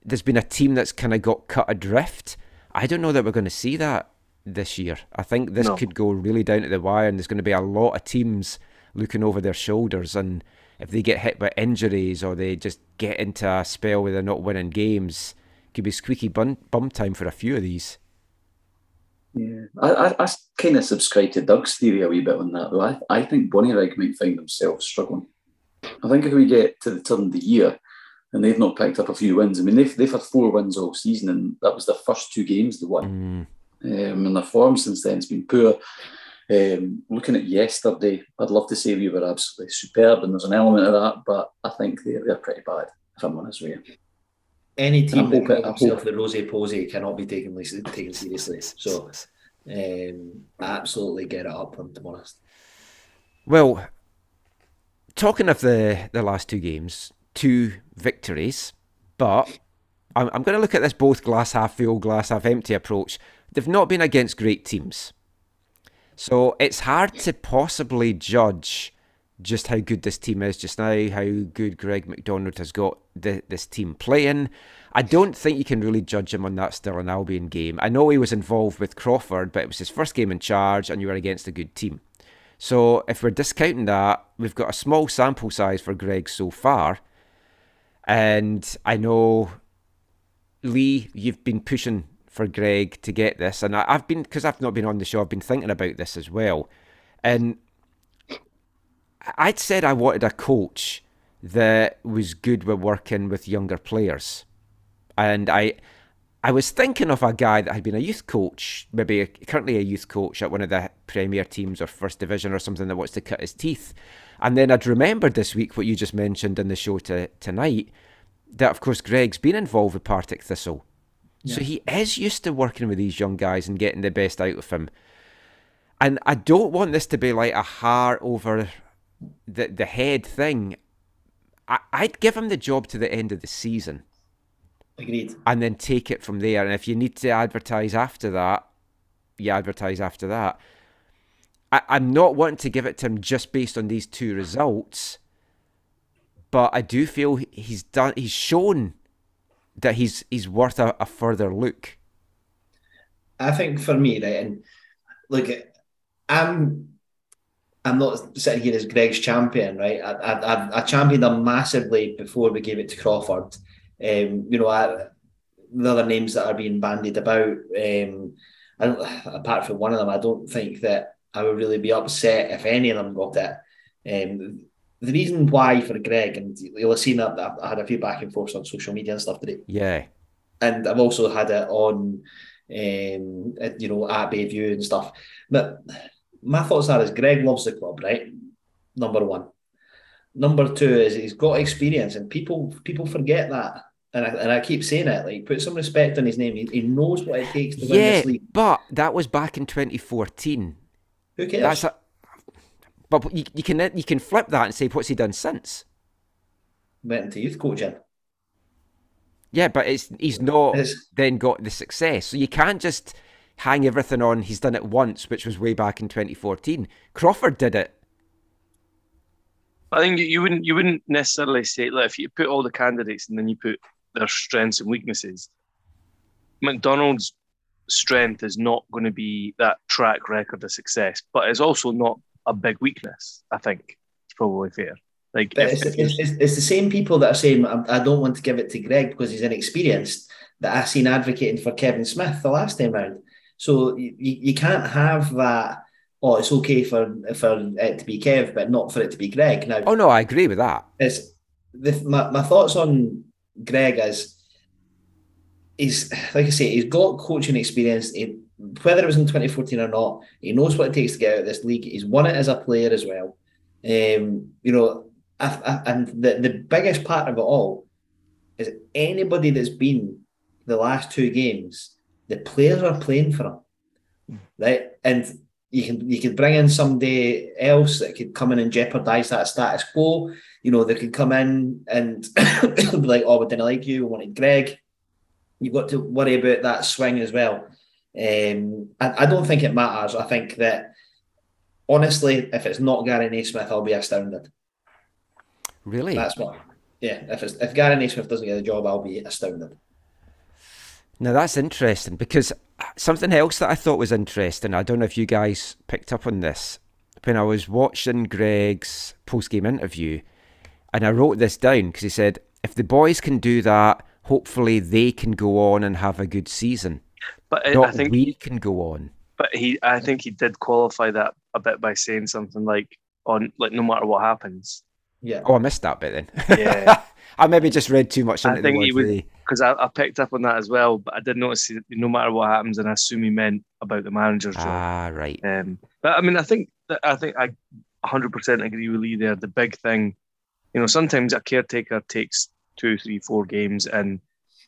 there's been a team that's kind of got cut adrift. I don't know that we're going to see that this year. I think this no. could go really down to the wire, and there's going to be a lot of teams looking over their shoulders. And if they get hit by injuries or they just get into a spell where they're not winning games, it could be squeaky bum, bum time for a few of these. Yeah, I, I, I kind of subscribe to Doug's theory a wee bit on that, though. I, I think Bonnyrigg might find themselves struggling. I think if we get to the turn of the year and they've not picked up a few wins, I mean, they've, they've had four wins all season, and that was their first two games they won. Mm. Um, and their form since then has been poor. Um, looking at yesterday, I'd love to say we were absolutely superb, and there's an element of that, but I think they're, they're pretty bad, if I'm honest with you. Any team that calls themselves the Rosy Posy cannot be taken, taken seriously. So, um, absolutely get it up, to be honest. Well, talking of the, the last two games, two victories, but I'm, I'm going to look at this both glass half full, glass half empty approach. They've not been against great teams. So it's hard to possibly judge just how good this team is just now, how good Greg McDonald has got the, this team playing. I don't think you can really judge him on that Stirling Albion game. I know he was involved with Crawford, but it was his first game in charge and you were against a good team. So if we're discounting that, we've got a small sample size for Greg so far. And I know, Lee, you've been pushing for Greg to get this. And I've been, because I've not been on the show, I've been thinking about this as well. And I'd said I wanted a coach that was good with working with younger players. And I, I was thinking of a guy that had been a youth coach, maybe a, currently a youth coach at one of the Premier teams or First Division or something that wants to cut his teeth. And then I'd remembered this week what you just mentioned in the show to, tonight that, of course, Greg's been involved with Partick Thistle. Yeah. So he is used to working with these young guys and getting the best out of him. And I don't want this to be like a heart over the the head thing. I, I'd give him the job to the end of the season. Agreed. And then take it from there. And if you need to advertise after that, you advertise after that. I, I'm not wanting to give it to him just based on these two results, but I do feel he's done. He's shown that he's he's worth a, a further look. I think for me, right, and look, I'm I'm not sitting here as Greg's champion, right? I, I, I championed him massively before we gave it to Crawford. Um, you know, I, the other names that are being bandied about, um, apart from one of them, I don't think that I would really be upset if any of them got it. Um, the reason why for Greg, and you'll have seen that I had a few back and forth on social media and stuff today. Yeah. And I've also had it on, um, you know, at Bayview and stuff. But my thoughts are is Greg loves the club, right? Number one. Number two is he's got experience, and people people forget that. And I, and I keep saying it, like put some respect on his name. He, he knows what it takes to win this league. But that was back in 2014. Who cares? That's a, but you, you can you can flip that and say what's he done since? Went into youth coaching. Yeah, but it's he's not it's, then got the success. So you can't just hang everything on he's done it once, which was way back in 2014. Crawford did it. I think you wouldn't you wouldn't necessarily say like if you put all the candidates and then you put their strengths and weaknesses. McDonald's strength is not going to be that track record of success, but it's also not a big weakness. I think it's probably fair. Like if, it's, if it's, it's, the same people that are saying I don't want to give it to Greg because he's inexperienced that I've seen advocating for Kevin Smith the last time round. So you, you can't have that. Oh, it's okay for for it to be Kev, but not for it to be Greg. Now, oh no, I agree with that. It's the, my my thoughts on Greg is he's like I say, he's got coaching experience. He, whether it was in 2014 or not, he knows what it takes to get out of this league. He's won it as a player as well. Um, you know, I, I, and the, the biggest part of it all is anybody that's been the last two games the players are playing for him, right? And you can you could bring in somebody else that could come in and jeopardize that status quo. You know, they could come in and be like, "Oh, we didn't like you. We wanted Greg." You've got to worry about that swing as well. Um, I, I don't think it matters. I think that honestly, if it's not Gary Naismith, I'll be astounded. Really? That's what. Yeah, if it's if Gary Naismith doesn't get the job, I'll be astounded. Now that's interesting because something else that I thought was interesting. I don't know if you guys picked up on this when I was watching Greg's post game interview, and I wrote this down because he said, "If the boys can do that, hopefully they can go on and have a good season. But Not I think we can go on." But he, I think he did qualify that a bit by saying something like, "On like no matter what happens." Yeah. Oh, I missed that bit then. Yeah. I maybe just read too much into I think the word. He because I, I, picked up on that as well. But I did notice no matter what happens, and I assume he meant about the manager's job. Ah, right. Um, but I mean, I think that I think I 100% agree with Lee there. The big thing, you know, sometimes a caretaker takes two, three, four games, and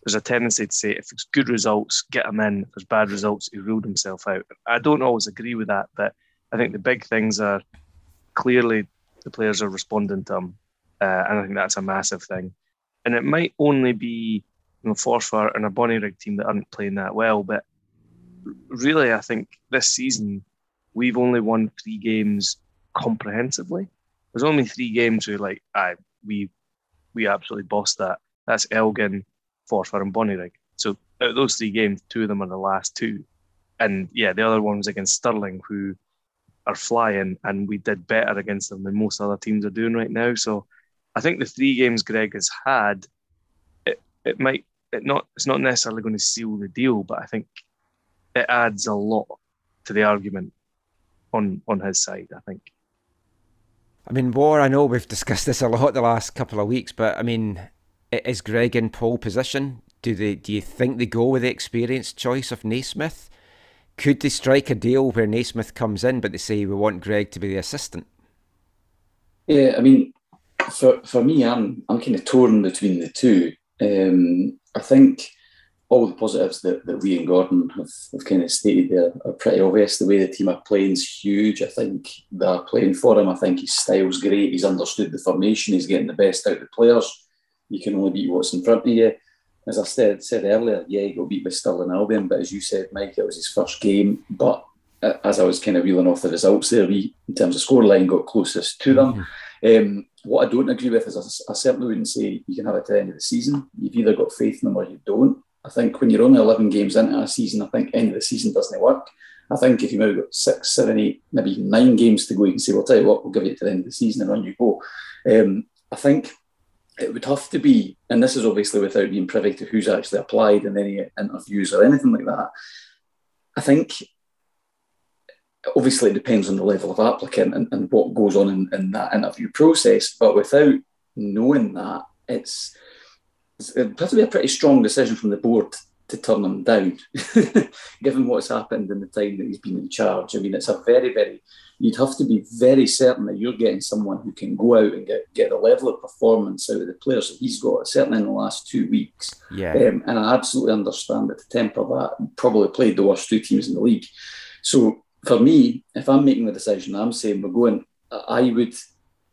there's a tendency to say if it's good results, get him in. If there's bad results, he ruled himself out. I don't always agree with that, but I think the big things are clearly the players are responding to him, uh, and I think that's a massive thing. And it might only be you know, Forfar and a Bonnyrigg team that aren't playing that well. But really, I think this season we've only won three games comprehensively. There's only three games where like I we we absolutely bossed that. That's Elgin, Forfar, and Bonnyrigg. So out of those three games, two of them are the last two. And yeah, the other one was against Stirling, who are flying, and we did better against them than most other teams are doing right now. So I think the three games Greg has had, it, it might it not it's not necessarily going to seal the deal, but I think it adds a lot to the argument on on his side. I think. I mean, War. I know we've discussed this a lot the last couple of weeks, but I mean, is Greg in pole position do they? Do you think they go with the experienced choice of Naismith? Could they strike a deal where Naismith comes in, but they say we want Greg to be the assistant? Yeah, I mean, for for me, I'm I'm kind of torn between the two. Um, I think all the positives that, that we and Gordon have, have kind of stated there are pretty obvious. The way the team are playing is huge. I think they're playing for him. I think his style's great. He's understood the formation. He's getting the best out of the players. You can only beat what's in front of you. As I said said earlier, yeah, he got beat by Stirling Albion, but as you said, Mike, it was his first game. But as I was kind of reeling off the results there, we, in terms of scoreline, got closest to them. Um, what I don't agree with is I, I, certainly wouldn't say you can have it to the end of the season. You've either got faith in them or you don't. I think when you're only 11 games into a season, I think end of the season doesn't work. I think if you've maybe got six, seven, eight, maybe nine games to go, you can say, well, I'll tell you what, we'll give you to the end of the season and on you go. Um, I think it would have to be, and this is obviously without being privy to who's actually applied in any interviews or anything like that. I think obviously it depends on the level of applicant and, and what goes on in, in that interview process, but without knowing that, it's it has to be a pretty strong decision from the board to turn him down, given what's happened in the time that he's been in charge. I mean, it's a very, very, you'd have to be very certain that you're getting someone who can go out and get, get the level of performance out of the players that he's got, certainly in the last two weeks. Yeah. Um, and I absolutely understand that to temper that, probably played the worst two teams in the league. So for me, if I'm making the decision, I'm saying we're going, I would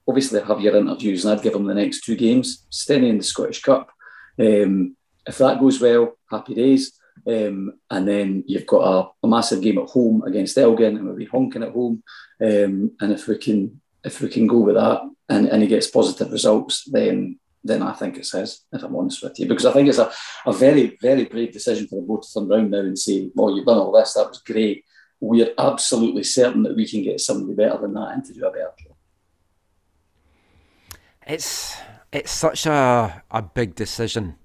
obviously have your interviews and I'd give them the next two games, staying in the Scottish Cup um, if that goes well, happy days. Um, and then you've got a, a, massive game at home against Elgin, and we'll be honking at home. Um, and if we can, if we can go with that, and, and he gets positive results, then then I think it's his. If I'm honest with you, because I think it's a, a very very brave decision for the board to turn around now and say, "Well, you've done all this. That was great. We're absolutely certain that we can get somebody better than that and to do a better job." It's it's such a a big decision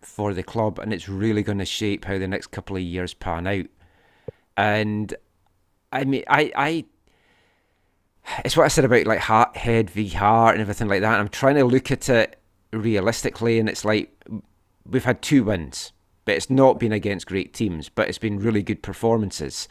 for the club, and it's really going to shape how the next couple of years pan out. And I mean, I I it's what I said about like heart, head v heart and everything like that. I'm trying to look at it realistically, and it's like we've had two wins, but it's not been against great teams, but it's been really good performances.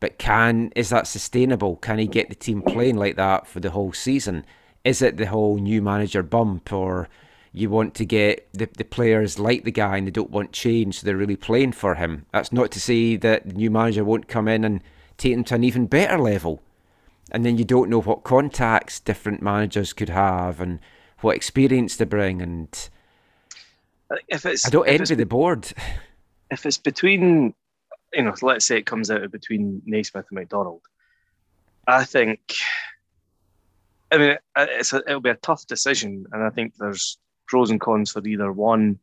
But can is that sustainable? Can he get the team playing like that for the whole season? is it the whole new manager bump or you want to get the, the players like the guy and they don't want change, so they're really playing for him. That's not to say that the new manager won't come in and take them to an even better level. And then you don't know what contacts different managers could have and what experience they bring. And if it's, I don't envy the board. If it's between, you know, let's say it comes out between Naismith and McDonald, I think I mean, it's a, it'll be a tough decision, and I think there's pros and cons for either one.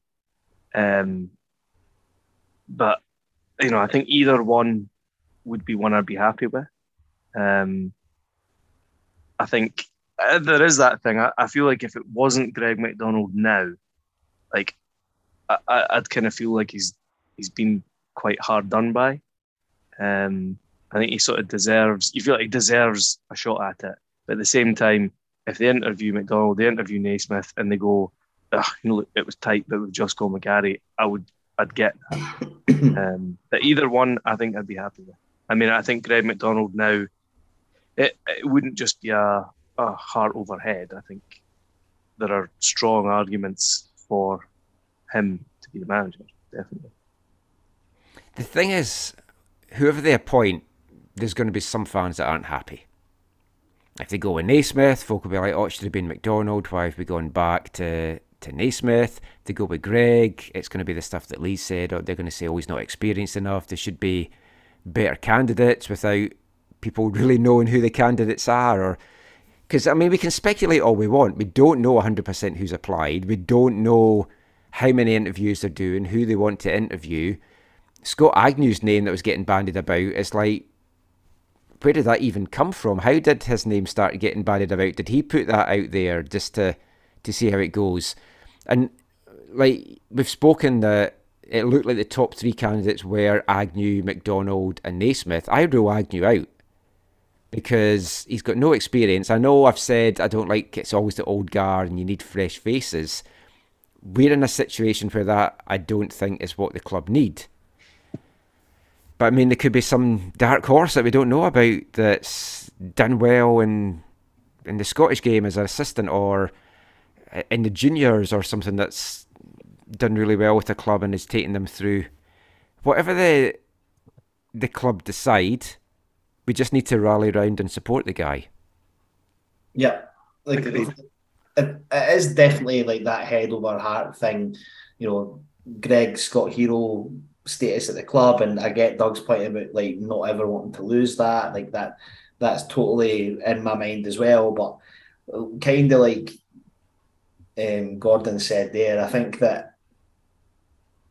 Um, but you know, I think either one would be one I'd be happy with. Um, I think uh, there is that thing. I, I, feel like if it wasn't Greg McDonald now, like I, would kind of feel like he's he's been quite hard done by. Um, I think he sort of deserves. You feel like he deserves a shot at it. But at the same time, if they interview McDonald, they interview Naismith, and they go, you know, it was tight, but with Josko McGarry, I would, I'd get that. um, but either one, I think I'd be happy with. I mean, I think Greg McDonald now, it, it wouldn't just be a, a heart over head. I think there are strong arguments for him to be the manager, definitely. The thing is, whoever they appoint, there's going to be some fans that aren't happy. If they go with Naismith, folk will be like, oh, it should have been McDonald. Why have we gone back to, to Naismith? If they go with Greg, it's going to be the stuff that Lee said, or they're going to say, oh, he's not experienced enough. There should be better candidates without people really knowing who the candidates are. Or Because, I mean, we can speculate all we want. We don't know 100% who's applied. We don't know how many interviews they're doing, who they want to interview. Scott Agnew's name that was getting bandied about is like where did that even come from? How did his name start getting bandied about? Did he put that out there just to to see how it goes? And like we've spoken that it looked like the top three candidates were Agnew, McDonald, and Naismith. I rule Agnew out because he's got no experience. I know I've said I don't like it's always the old guard and you need fresh faces, we're in a situation where that I don't think is what the club need. But I mean, there could be some dark horse that we don't know about that's done well in in the Scottish game as an assistant or uh, in the juniors or something that's done really well with the club and is taking them through. Whatever the the club decide, we just need to rally around and support the guy. Yeah, like it, it is definitely like that head over heart thing. You know, Greg Scott hero status at the club, and I get Doug's point about like not ever wanting to lose that. Like that, that's totally in my mind as well. But kind of like um, Gordon said there, I think that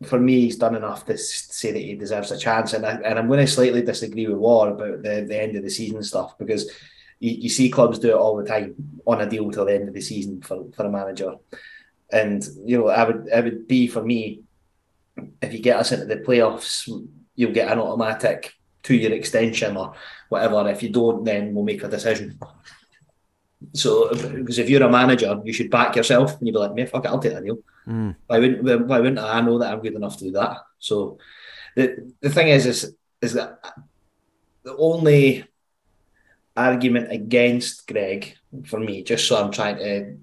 for me, he's done enough to say that he deserves a chance. And, I, and I'm going to slightly disagree with War about the, the end of the season stuff because you, you see clubs do it all the time on a deal till the end of the season for, for a manager. And, you know, I would, it would be for me, if you get us into the playoffs, you'll get an automatic two year extension or whatever. If you don't, then we'll make a decision. So, because if you're a manager, you should back yourself and you'd be like, "Me, fuck it, I'll take that deal." Mm. Why wouldn't Why wouldn't I know that I'm good enough to do that? So, the the thing is, is is that the only argument against Greg for me, just so I'm trying to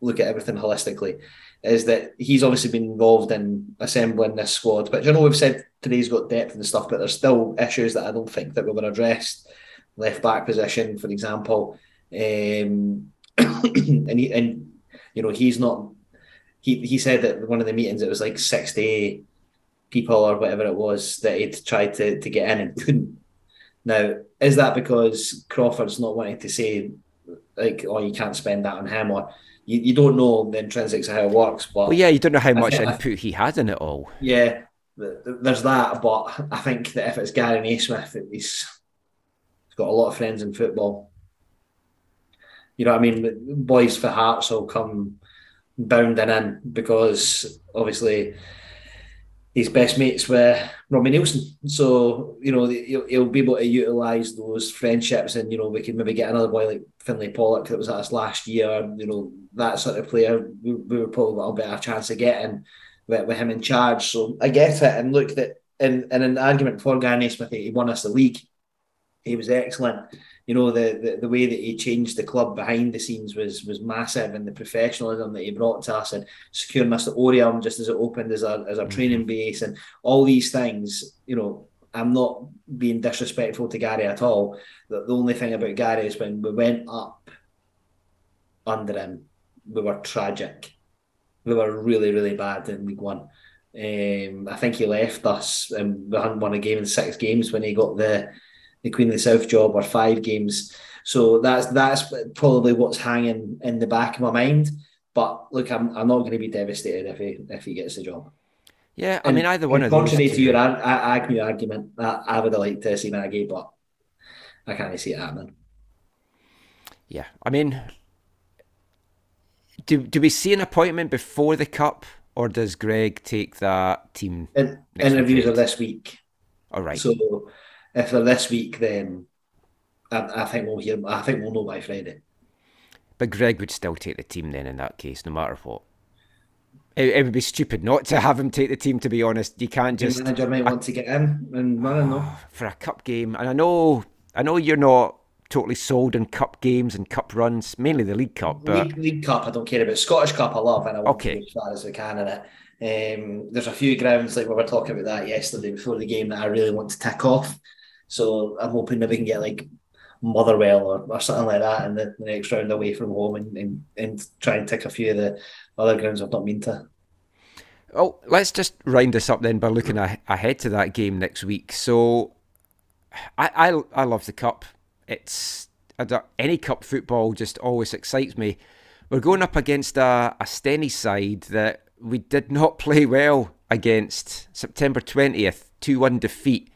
look at everything holistically, is that he's obviously been involved in assembling this squad. But you know, we've said today's got depth and stuff, but there's still issues that I don't think that we were addressed. Left back position, for example, um, and he, and you know he's not. He he said that one of the meetings it was like sixty people or whatever it was that he'd tried to to get in and couldn't. Now, is that because Crawford's not wanting to say like, oh, you can't spend that on him, or you, you don't know the intrinsics of how it works? But well, yeah, you don't know how much think- I- input he had in it all. yeah, th- th- there's that. But I think that if it's Gary Naismith, he's, he's got a lot of friends in football. You know what I mean? Boys for Hearts will come bounding in because obviously he's best mates with Robbie Neilson. So, you know, he'll, be able to utilise those friendships and, you know, we can maybe get another boy like Finlay Pollock that was at us last year, you know, that sort of player. We, we were probably a better chance of getting with, with him in charge. So I get it. And look, that in, in an argument for Gary Smith, he won us the league. He was excellent. You know, the, the, the way that he changed the club behind the scenes was was massive and the professionalism that he brought to us and securing us the Oriam just as it opened as a, as a training base and all these things, you know, I'm not being disrespectful to Gary at all. The, the only thing about Gary is when we went up under him, we were tragic. We were really, really bad in League One. Um, I think he left us and we hadn't won a game in six games when he got the the Queen of the South job or five games. So that's that's probably what's hanging in the back of my mind. But look, I'm, I'm not going to be devastated if he if he gets the job. Yeah, I And- mean, either one of those. Contrary to your Ag- Ag- Agnew argument, I, I would have liked to see Maggie, but I can't see it happening. Yeah, I mean, do do we see an appointment before the cup, or does Greg take that team? In, interviews are this week, All right. so if they're this week, then I, I think we'll hear. I think we'll know by Friday. But Greg would still take the team then in that case, no matter what. It, it would be stupid not to have him take the team. To be honest, you can't The just manager might want to get in and run, though. for a cup game. And I know, I know you're not totally sold on cup games and cup runs, mainly the League Cup. But League, League Cup, I don't care about. Scottish Cup, I love, and I want Okay. to go as far as we can in it. Um, there's a few grounds like we were talking about that yesterday before the game that I really want to tick off. So I'm hoping that we can get like Motherwell or, or something like that in the, the next round away from home and, and, and try and tick a few of the other grounds I've not been to. Oh, let's just round this up then by looking ahead to that game next week. So, I I, I love the cup. It's any cup football just always excites me. We're going up against a, a Steny side that we did not play well against. September twentieth, two one defeat.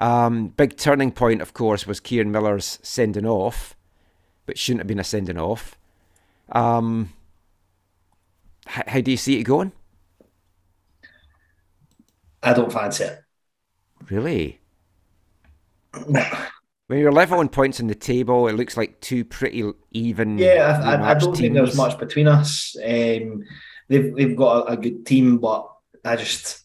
Um, big turning point, of course, was Kieran Miller's sending off, but shouldn't have been a sending off. Um, h- how do you see it going? I don't fancy it. Really? When you're level on points in the table, it looks like two pretty even. Yeah, I, I, I don't think there's much between us. Um, they've they've got a, a good team, but I just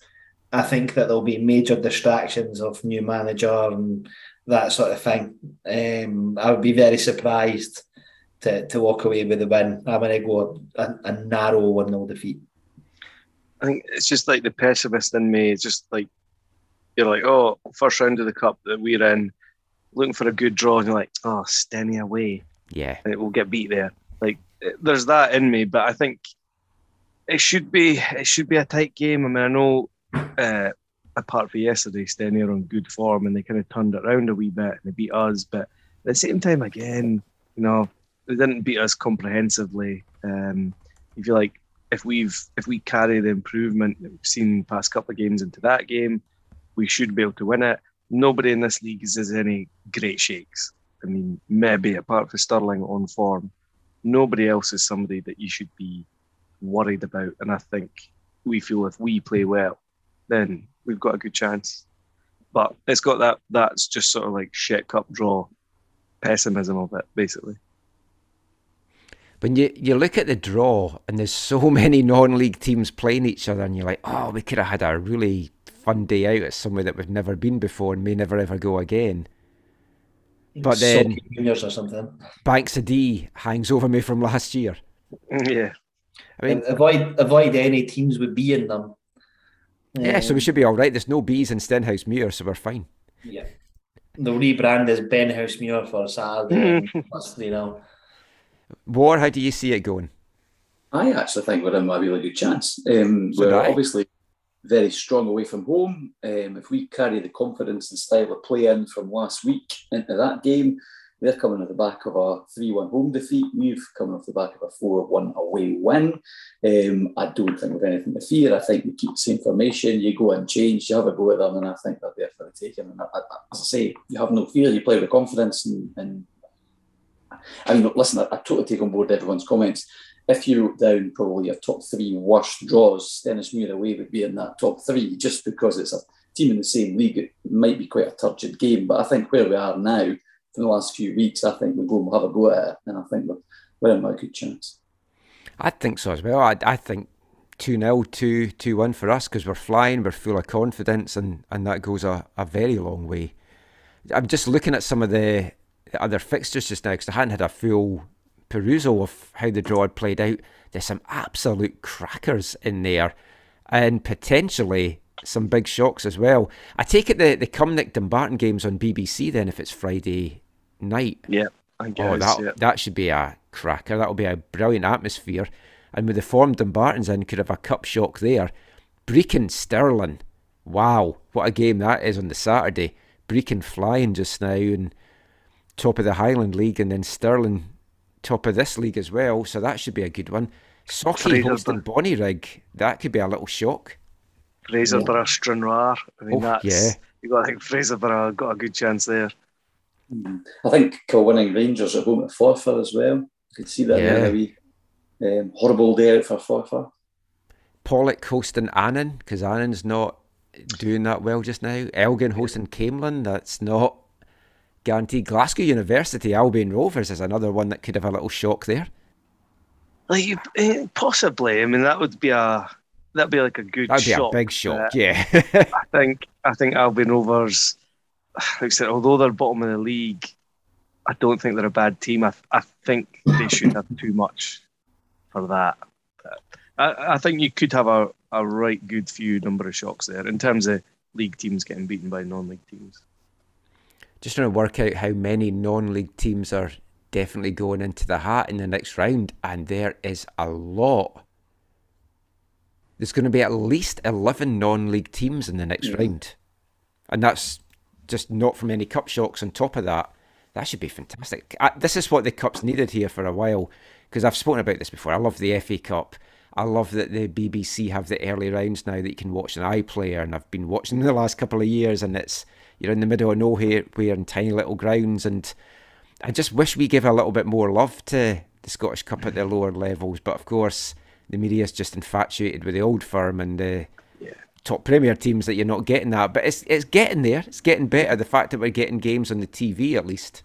I think that there'll be major distractions of new manager and that sort of thing. Um, I would be very surprised to, to walk away with the win. I'm going to go a, a narrow 1 0 defeat. I think it's just like the pessimist in me. It's just like you're like, oh, first round of the cup that we're in, looking for a good draw, and you're like, oh, Stenny away. Yeah. And we'll get beat there. Like there's that in me, but I think it should be it should be a tight game. I mean, I know uh, apart from yesterday, Stenny are on good form and they kind of turned it around a wee bit and they beat us, but at the same time, again, you know, they didn't beat us comprehensively. Um, you feel like if we've if we carry the improvement that we've seen past couple of games into that game, we should be able to win it. Nobody in this league is any great shakes. I mean, maybe apart from Stirling on form, nobody else is somebody that you should be worried about. And I think we feel if we play well, then we've got a good chance. But it's got that that's just sort of like shit cup draw pessimism of it, basically. When you, you look at the draw and there's so many non league teams playing each other and you're like, oh, we could have had a really fun day out at somewhere that we've never been before and may never ever go again. But then juniors or something. Banks o' Dee hangs over me from last year. Yeah. I mean, avoid avoid any teams with B in them. Yeah, so we should be all right. There's no bees in Stenhousemuir, so we're fine. Yeah. The rebrand is Benhousemuir for Saturday. That's, you know. War, how do you see it going? I actually think we're in a really good chance. Um, So we're I. obviously very strong away from home. Um, if we carry the confidence and style of play in from last week into that game, they're coming off the back of a 3 1 home defeat. We've coming off the back of a 4 1 away win. Um, I don't think we've anything to fear. I think we keep the same formation. You go and change, you have a go at them, and I think they're there for the taking. And I, I, as I say, you have no fear. You play with confidence. And, and I mean, listen, I, I totally take on board everyone's comments. If you wrote down probably your top three worst draws, Stenhousemuir away would be in that top three, just because it's a team in the same league. It might be quite a turgid game, but I think where we are now, for the last few weeks, I think we'll go and have a go at it, and I think we're, we're in a good chance. I think so as well. I, I think 2 0, 2 2 1 for us because we're flying, we're full of confidence, and, and that goes a, a very long way. I'm just looking at some of the other fixtures just now because I hadn't had a full perusal of how the draw had played out. There's some absolute crackers in there and potentially some big shocks as well. I take it the, the Cumnock Dumbarton game's on BBC then if it's Friday night. Yeah, I oh, guess. Oh, that yeah. that should be a cracker. That'll be a brilliant atmosphere. And with the form Dumbarton's in, could have a cup shock there. Brechin Stirling. Wow, what a game that is on the Saturday. Brechin flying just now and top of the Highland League, and then Stirling top of this league as well. So that should be a good one. Socky Fraser hosting Bonnyrigg. That could be a little shock. Fraserburgh Stranraer. I mean, Oh, that's yeah. you got to think Fraserburgh got a good chance there. I think Kilwinning Rangers at home at Forfar as well. You could see that Yeah. there, a wee um, horrible day out for Forfar. Pollok hosting Annan because Annan's not doing that well just now. Elgin hosting Camelon. That's not guaranteed. Glasgow University Albion Rovers is another one that could have a little shock there. Like you- eh, possibly. I mean, that would be a that'd be like a good. That'd be shock, a big shock. but Yeah. I think I think Albion Rovers, like I said, although they're bottom of the league, I don't think they're a bad team. I, I think they should have too much for that. But I, I think you could have a, a right good few number of shocks there in terms of league teams getting beaten by non-league teams. Just trying to work out how many non-league teams are definitely going into the hat in the next round, and there is a lot. There's going to be at least eleven non-league teams in the next round, and that's just not from any cup shocks. On top of that, that should be fantastic. Uh, this is what the cup's needed here for a while, because I've spoken about this before. I love the FA Cup. I love that the BBC have the early rounds now that you can watch an iPlayer, and I've been watching the last couple of years, and it's you're in the middle of nowhere, where in tiny little grounds, and I just wish we give a little bit more love to the Scottish Cup at the lower levels. But of course, the media is just infatuated with the old firm and the top Premier teams that you're not getting that. But it's it's getting there. It's getting better. The fact that we're getting games on the TV at least.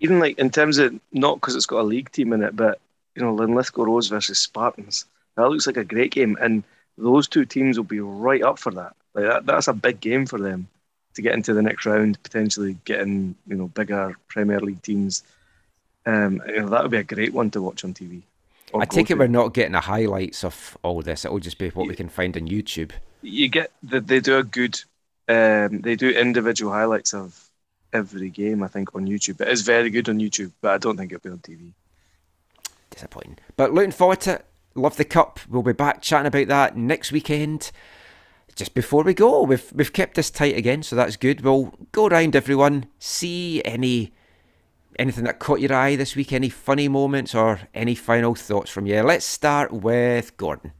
Even like in terms of not because it's got a league team in it, but you know Linlithgow Rose versus Spartans. That looks like a great game, and those two teams will be right up for that. Like that, that's a big game for them to get into the next round, potentially getting you know bigger Premier League teams. Um, you know, that would be a great one to watch on TV. I take it to. we're not getting the highlights of all this. It'll just be what we can find on YouTube. You get that they do a good um, they do individual highlights of every game i think on youtube it is very good on youtube but i don't think it'll be on tv Disappointing. But looking forward to. Love the cup. We'll be back chatting about that next weekend. Just before we go, we've we've kept this tight again, so that's good. We'll go around everyone, see any anything that caught your eye this week, any funny moments or any final thoughts from you. Let's start with Gordon.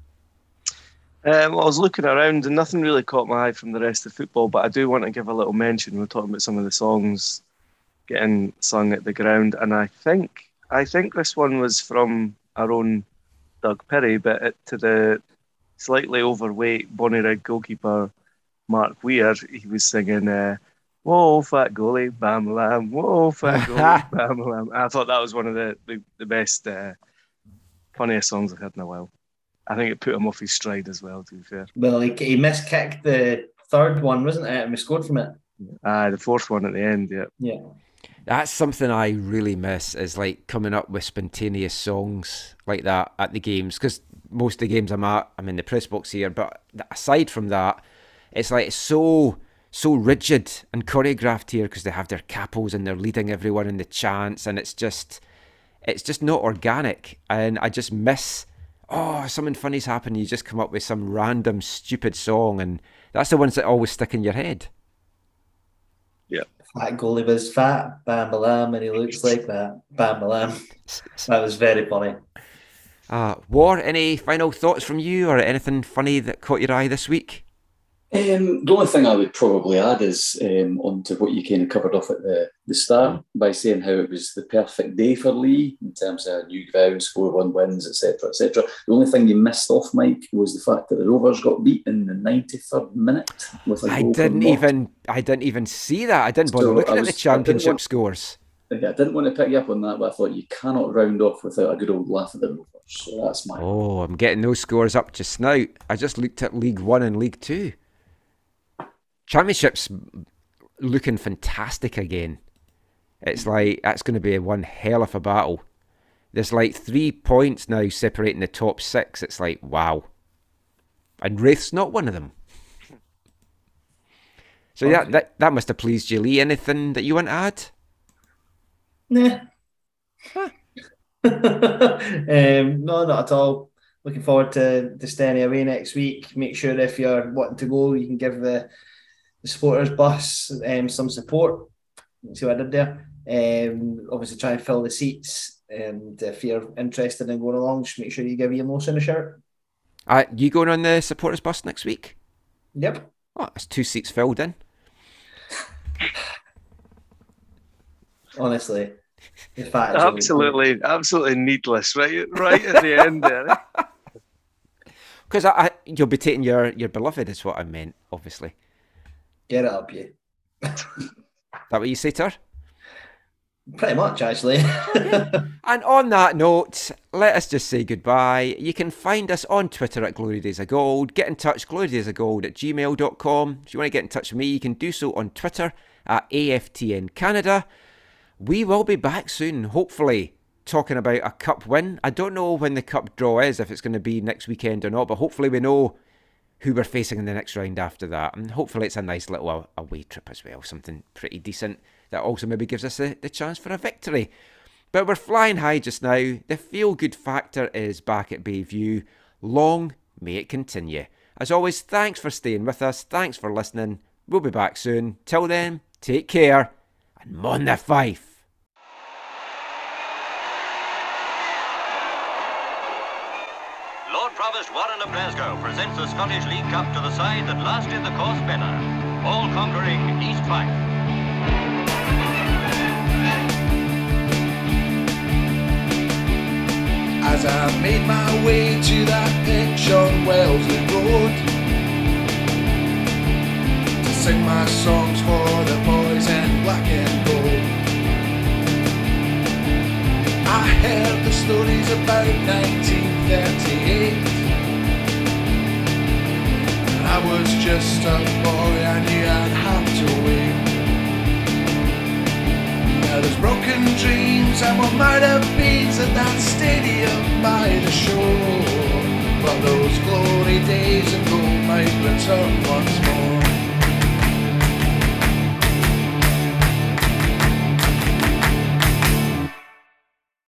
Um, well, i was looking around and nothing really caught my eye from the rest of football but i do want to give a little mention we're talking about some of the songs getting sung at the ground and i think i think this one was from our own doug perry but it, to the slightly overweight bonnie red goalkeeper mark weir he was singing uh, Whoa, fat goalie, bam lam. Whoa, fat goalie, bam lam. I thought that was one of the, the, the best, uh, funniest songs I've heard in a while. I think it put him off his stride as well, to be fair. Well, he, he miskicked the third one, wasn't it? And we scored from it. Ah, the fourth one at the end, yeah. Yeah. That's something I really miss is like coming up with spontaneous songs like that at the games because most of the games I'm at, I'm in the press box here. But aside from that, it's like so so rigid and choreographed here because they have their capos and they're leading everyone in the chants, and it's just it's just not organic. And I just miss oh something funny's happened. You just come up with some random stupid song, and that's the ones that always stick in your head. Yeah. Fat goalie was fat, bam balam, and he looks like that. Bam balam. That was very funny. Uh, War, any final thoughts from you or anything funny that caught your eye this week? Um, the only thing I would probably add is um, onto what you kind of covered off at the, the start by saying how it was the perfect day for Lee in terms of new grounds, 4 1 wins, etc. etc. The only thing you missed off, Mike, was the fact that the Rovers got beat in the 93rd minute. With a I didn't even I didn't even see that. I didn't bother So looking I at the was- championship want- scores. I didn't want to pick you up on that, but I thought you cannot round off without a good old laugh at the Rovers. So that's my. Oh, I'm getting those scores up just now. I just looked at League One and League Two. Championships looking fantastic again. It's like that's going to be one hell of a battle. There's like three points now separating the top six. It's like wow, and Raith's not one of them. So yeah, that that must have pleased you, Lee. Anything that you want to add? Nah. um, no, not at all. Looking forward to, to staying away next week. Make sure if you're wanting to go, you can give the, the supporters bus um, some support. See what I did there. Um, obviously, try and fill the seats. And if you're interested in going along, just make sure you give Ian Lawson a shirt. Uh, you going on the supporters bus next week? Yep. Oh, that's two seats filled in. Honestly, the fact that- Absolutely, absolutely needless, right? Right at the end there. eh? Because I, I, you'll be taking your, your beloved, is what I meant, obviously. Get it up, you. That what you say to her? Pretty much, actually. And on that note, let us just say goodbye. You can find us on Twitter at Glory Days of Gold. Get in touch, glorydaysofgold at gmail.com. If you want to get in touch with me, you can do so on Twitter at AFTN Canada. We will be back soon, hopefully, talking about a cup win. I don't know when the cup draw is, if it's going to be next weekend or not, but hopefully we know who we're facing in the next round after that. And hopefully it's a nice little away trip as well, something pretty decent that also maybe gives us the, the chance for a victory. But we're flying high just now. The feel good factor is back at Bayview. Long may it continue. As always, thanks for staying with us. Thanks for listening. We'll be back soon. Till then, take care and mon the fife. Of Glasgow presents the Scottish League Cup to the side that last did the course better. All conquering East Fife. As I made my way to that pitch on Wellesley Road To sing my songs for the boys in black and gold I heard the stories about 1938 I was just a boy, I knew I'd have to wait. Now there's broken dreams and what might have been at that stadium by the shore. But those glory days of gold might return once